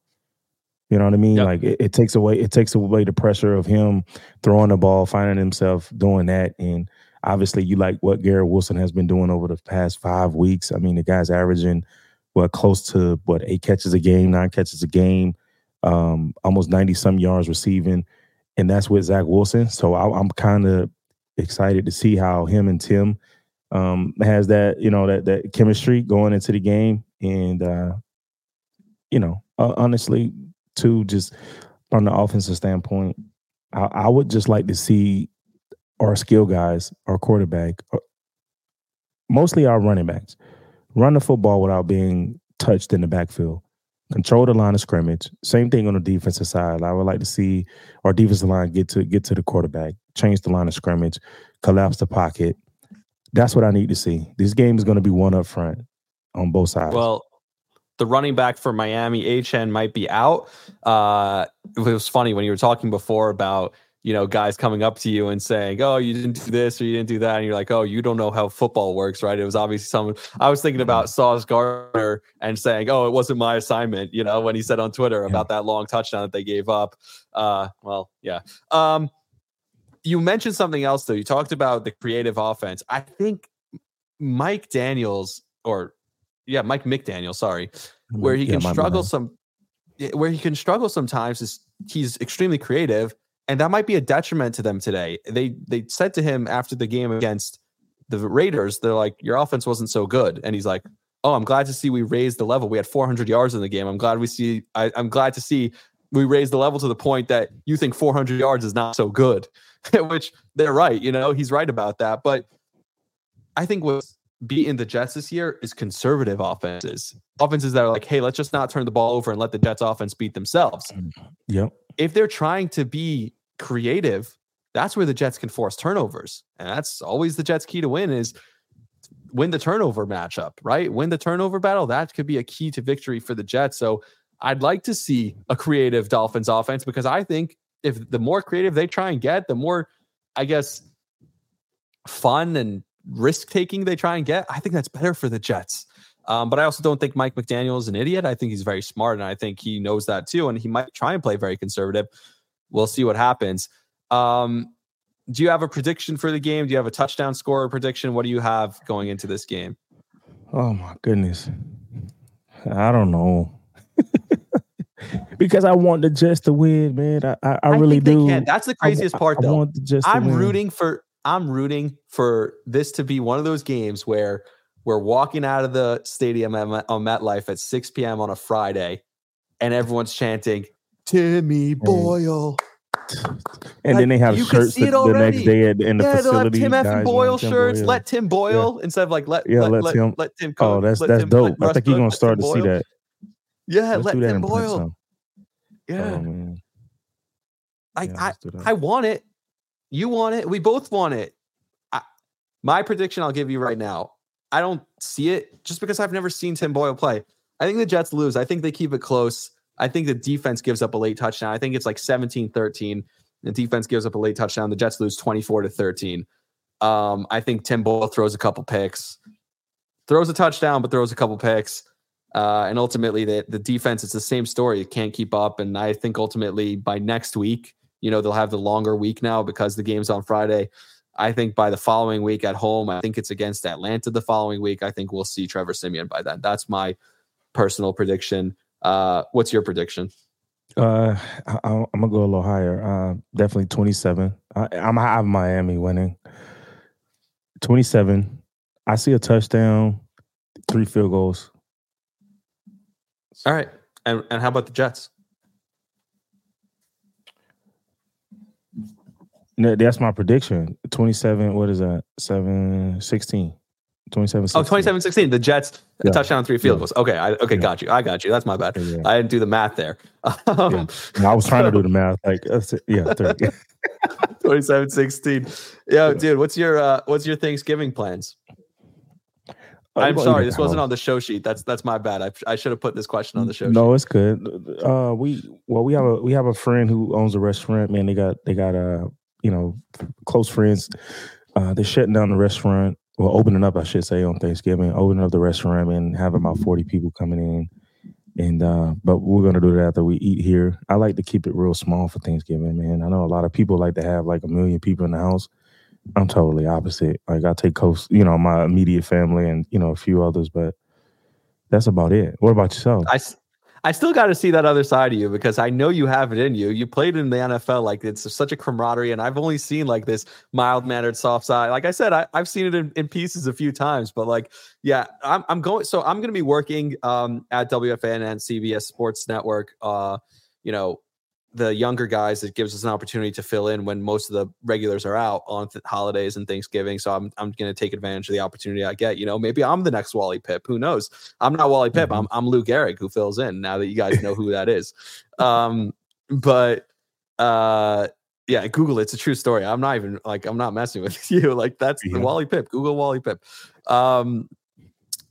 You know what I mean? Yep. Like it, it, takes away it takes away the pressure of him throwing the ball, finding himself doing that. And obviously you like what Garrett Wilson has been doing over the past five weeks. I mean, the guy's averaging what close to what eight catches a game, nine catches a game, um, almost 90 some yards receiving. And that's with Zach Wilson. So I, am kind of excited to see how him and Tim um, has that, you know, that that chemistry going into the game. And uh, you know, uh, honestly, too, just from the offensive standpoint, I, I would just like to see our skill guys, our quarterback, uh, mostly our running backs, run the football without being touched in the backfield. Control the line of scrimmage. Same thing on the defensive side. I would like to see our defensive line get to get to the quarterback, change the line of scrimmage, collapse the pocket. That's what I need to see. This game is going to be one up front on both sides. Well, the running back for Miami, Achane, might be out. Uh, it was funny when you were talking before about you know, guys coming up to you and saying, "Oh, you didn't do this or you didn't do that," and you're like, "Oh, you don't know how football works, right?" It was obviously someone. I was thinking about Sauce Gardner and saying, "Oh, it wasn't my assignment," you know, when he said on Twitter about that long touchdown that they gave up. Uh, well, yeah. Um, you mentioned something else though. You talked about the creative offense. I think Mike Daniels, or yeah, Mike McDaniel, sorry, where he Yeah, can struggle some, where he can struggle sometimes is he's extremely creative and that might be a detriment to them today. They they said to him after the game against the Raiders, they're like, "Your offense wasn't so good," and he's like, "Oh, I'm glad to see we raised the level. We had 400 yards in the game. I'm glad we see. I, I'm glad to see we raised the level to the point that you think 400 yards is not so good." Which they're right. You know, he's right about that. But I think what's beating the Jets this year is conservative offenses. Offenses that are like, "Hey, let's just not turn the ball over and let the Jets offense beat themselves." Mm-hmm. Yep. if they're trying to be creative, that's where the Jets can force turnovers. And that's always the Jets' key to win is win the turnover matchup, right? Win the turnover battle. That could be a key to victory for the Jets. So I'd like to see a creative Dolphins offense because I think if the more creative they try and get, the more, I guess, fun and risk taking they try and get, I think that's better for the Jets. Um, but I also don't think Mike McDaniel is an idiot. I think he's very smart, and I think he knows that too. And he might try and play very conservative. We'll see what happens. Um, do you have a prediction for the game? Do you have a touchdown score prediction? What do you have going into this game? Oh my goodness. I don't know. because I want the Jets to win, man. I, I, I really think they do. can. That's the I wa- craziest part, I though. want the Jets I'm win. rooting for I'm rooting for this to be one of those games where we're walking out of the stadium at, on MetLife at 6 p.m. on a Friday, and everyone's chanting Timmy Boyle. And then they have shirts the, the next day in the yeah, facility. Tim F. and Boyle Tim shirts. Boyle. Let Tim Boyle instead of like let Yeah, let, let let, Tim- let Tim. Oh, that's that's Tim- dope. I think you're gonna start to see that. Yeah, Let's let Tim Boyle. Oh, yeah, Oh. I, Yeah, I let's do that. I want it. You want it. We both want it. I, my prediction I'll give you right now. I don't see it just because I've never seen Tim Boyle play. I think the Jets lose. I think they keep it close. I think the defense gives up a late touchdown. I think it's like 17 13. The defense gives up a late touchdown. The Jets lose 24 to 13. Um, I think Tim Boyle throws a couple picks, throws a touchdown, but throws a couple picks. Uh, and ultimately, the, the defense, it's the same story. It can't keep up. And I think ultimately by next week, you know, they'll have the longer week now because the game's on Friday. I think by the following week at home, I think it's against Atlanta the following week. I think we'll see Trevor Siemian by then. That's my personal prediction. Uh, what's your prediction? Uh, I, I'm gonna go a little higher. Uh, definitely 27. I, I'm I have Miami winning. 27. I see a touchdown, three field goals. All right. And, and how about the Jets? No, that's my prediction. 27. What is that? 7 16. 27 Oh, 27 16. The Jets, a Yeah. touchdown, three field Yeah. goals. Okay. I, okay. Yeah. Got you. I got you. That's my bad. Yeah. I didn't do the math there. Um, And I was trying to do the math. Like, it. yeah, 30. 27 16. Yeah, dude, what's your uh what's your Thanksgiving plans? I'm sorry, yeah, this wasn't on the show sheet. That's that's my bad. I, I should have put this question on the show No, it's good. Uh, we well, we have a we have a friend who owns a restaurant. Man, they got they got uh you know close friends. Uh, they're shutting down the restaurant. Well, opening up, I should say, on Thanksgiving. Opening up the restaurant and having about forty people coming in. And uh, but we're gonna do that after we eat here. I like to keep it real small for Thanksgiving, man. I know a lot of people like to have like a million people in the house. I'm totally opposite. Like I take close, you know, my immediate family and you know a few others, but that's about it. What about yourself? I, I still got to see that other side of you because I know you have it in you. You played in the NFL, like it's such a camaraderie, and I've only seen like this mild mannered, soft side. Like I said, I, I've seen it in, in pieces a few times, but like, yeah, I'm, I'm going. So I'm going to be working um, at WFAN and CBS Sports Network. Uh, you know, the younger guys. It gives us an opportunity to fill in when most of the regulars are out on th- holidays and Thanksgiving. So I'm I'm going to take advantage of the opportunity I get. You know, maybe I'm the next Wally Pipp. Who knows? I'm not Wally Pipp. I'm I'm Lou Gehrig who fills in. Now that you guys know who that is, um, but uh, yeah, Google. it. It's a true story. I'm not even like I'm not messing with you. Like that's the Yeah. Wally Pipp. Google Wally Pipp. Um,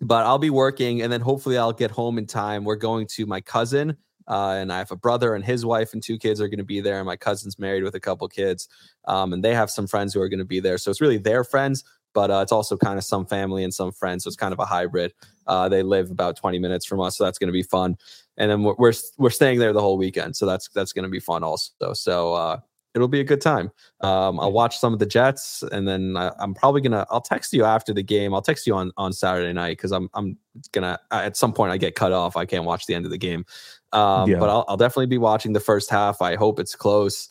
but I'll be working, and then hopefully I'll get home in time. We're going to my cousin. Uh, and I have a brother and his wife and two kids are going to be there. And my cousin's married with a couple kids. Um, and they have some friends who are going to be there. So it's really their friends, but uh, it's also kind of some family and some friends. So it's kind of a hybrid. Uh, they live about 20 minutes from us. So that's going to be fun. And then we're, we're, we're staying there the whole weekend. So that's, that's going to be fun also. So, uh, it'll be a good time. Um, I'll watch some of the Jets, and then I, am probably gonna. I'll text you after the game. I'll text you on on Saturday night because I'm I'm gonna at some point I get cut off. I can't watch the end of the game, um, yeah. but I'll, I'll definitely be watching the first half. I hope it's close.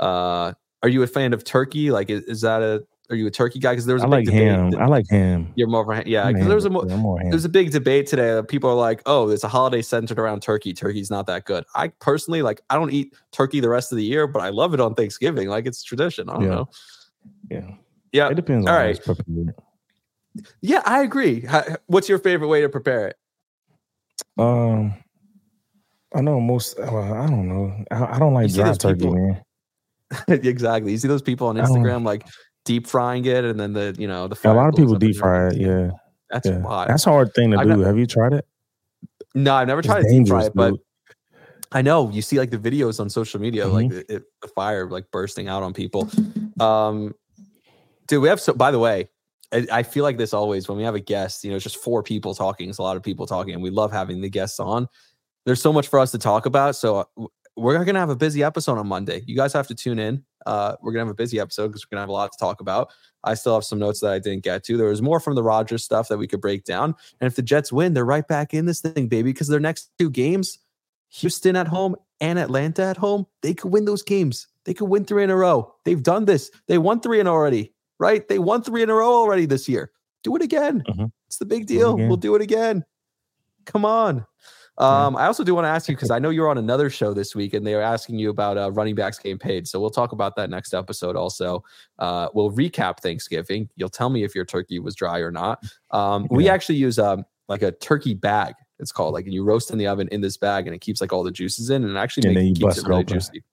Uh, are you a fan of Turkey? Like, is, is that a are you a turkey guy? Because there was a I like him. I like him. You're more of a yeah. Because there was a more, more there's a big debate today. People are like, oh, there's a holiday centered around turkey. Turkey's not that good. I personally like. I don't eat turkey the rest of the year, but I love it on Thanksgiving. Like it's tradition. I don't yeah. know. Yeah. Yeah. It depends. All right. Yeah, I agree. What's your favorite way to prepare it? Um, I know most. Well, I don't know. I, I don't like dry turkey, people, man. exactly. You see those people on Instagram like deep frying it, and then the you know the a lot of people deep fry it. Yeah, that's yeah. wild. That's a hard thing to I've do. Not, Have you tried it? No, I've never it's tried to deep fry it, but I know you see like the videos on social media, mm-hmm. like it, it, the fire like bursting out on people. Um, dude, we have so. By the way, I, I feel like this always when we have a guest. You know, it's just four people talking. It's a lot of people talking, and we love having the guests on. There's so much for us to talk about. So uh, we're gonna have a busy episode on Monday. You guys have to tune in. Uh, we're gonna have a busy episode because we're gonna have a lot to talk about. I still have some notes that I didn't get to. There was more from the Rodgers stuff that we could break down. And if the Jets win, they're right back in this thing, baby. Because their next two games, Houston at home and Atlanta at home, they could win those games. They could win three in a row. They've done this. They won three in already, right? They won three in a row already this year. Do it again. Mm-hmm. It's the big deal. We'll do it again. Come on. Um, I also do want to ask you because I know you're on another show this week, and they are asking you about uh, running backs getting paid. So we'll talk about that next episode. Also, uh, we'll recap Thanksgiving. You'll tell me if your turkey was dry or not. Um, yeah. We actually use um, like a turkey bag. It's called like and you roast in the oven in this bag, and it keeps like all the juices in, and it actually makes, keeps it really juicy.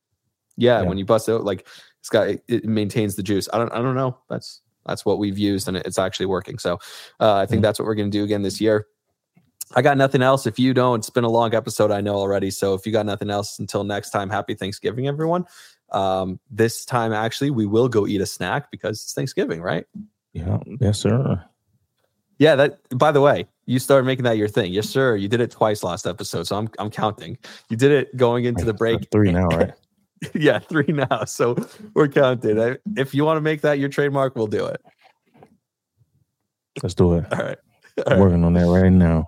Yeah, yeah, when you bust it, like it's got it, it, maintains the juice. I don't, I don't know. That's that's what we've used, and it's actually working. So uh, I think that's what we're going to do again this year. I got nothing else. If you don't, it's been a long episode, I know already. So if you got nothing else until next time, happy Thanksgiving, everyone. Um, this time, actually, we will go eat a snack because it's Thanksgiving, right? Yeah. Yes, sir. Yeah. That. By the way, you started making that your thing. Yes, sir. You did it twice last episode, so I'm I'm counting. You did it going into the break. Three now, right? yeah, three now. So we're counted. If you want to make that your trademark, we'll do it. Let's do it. All right. All I'm working on that right now.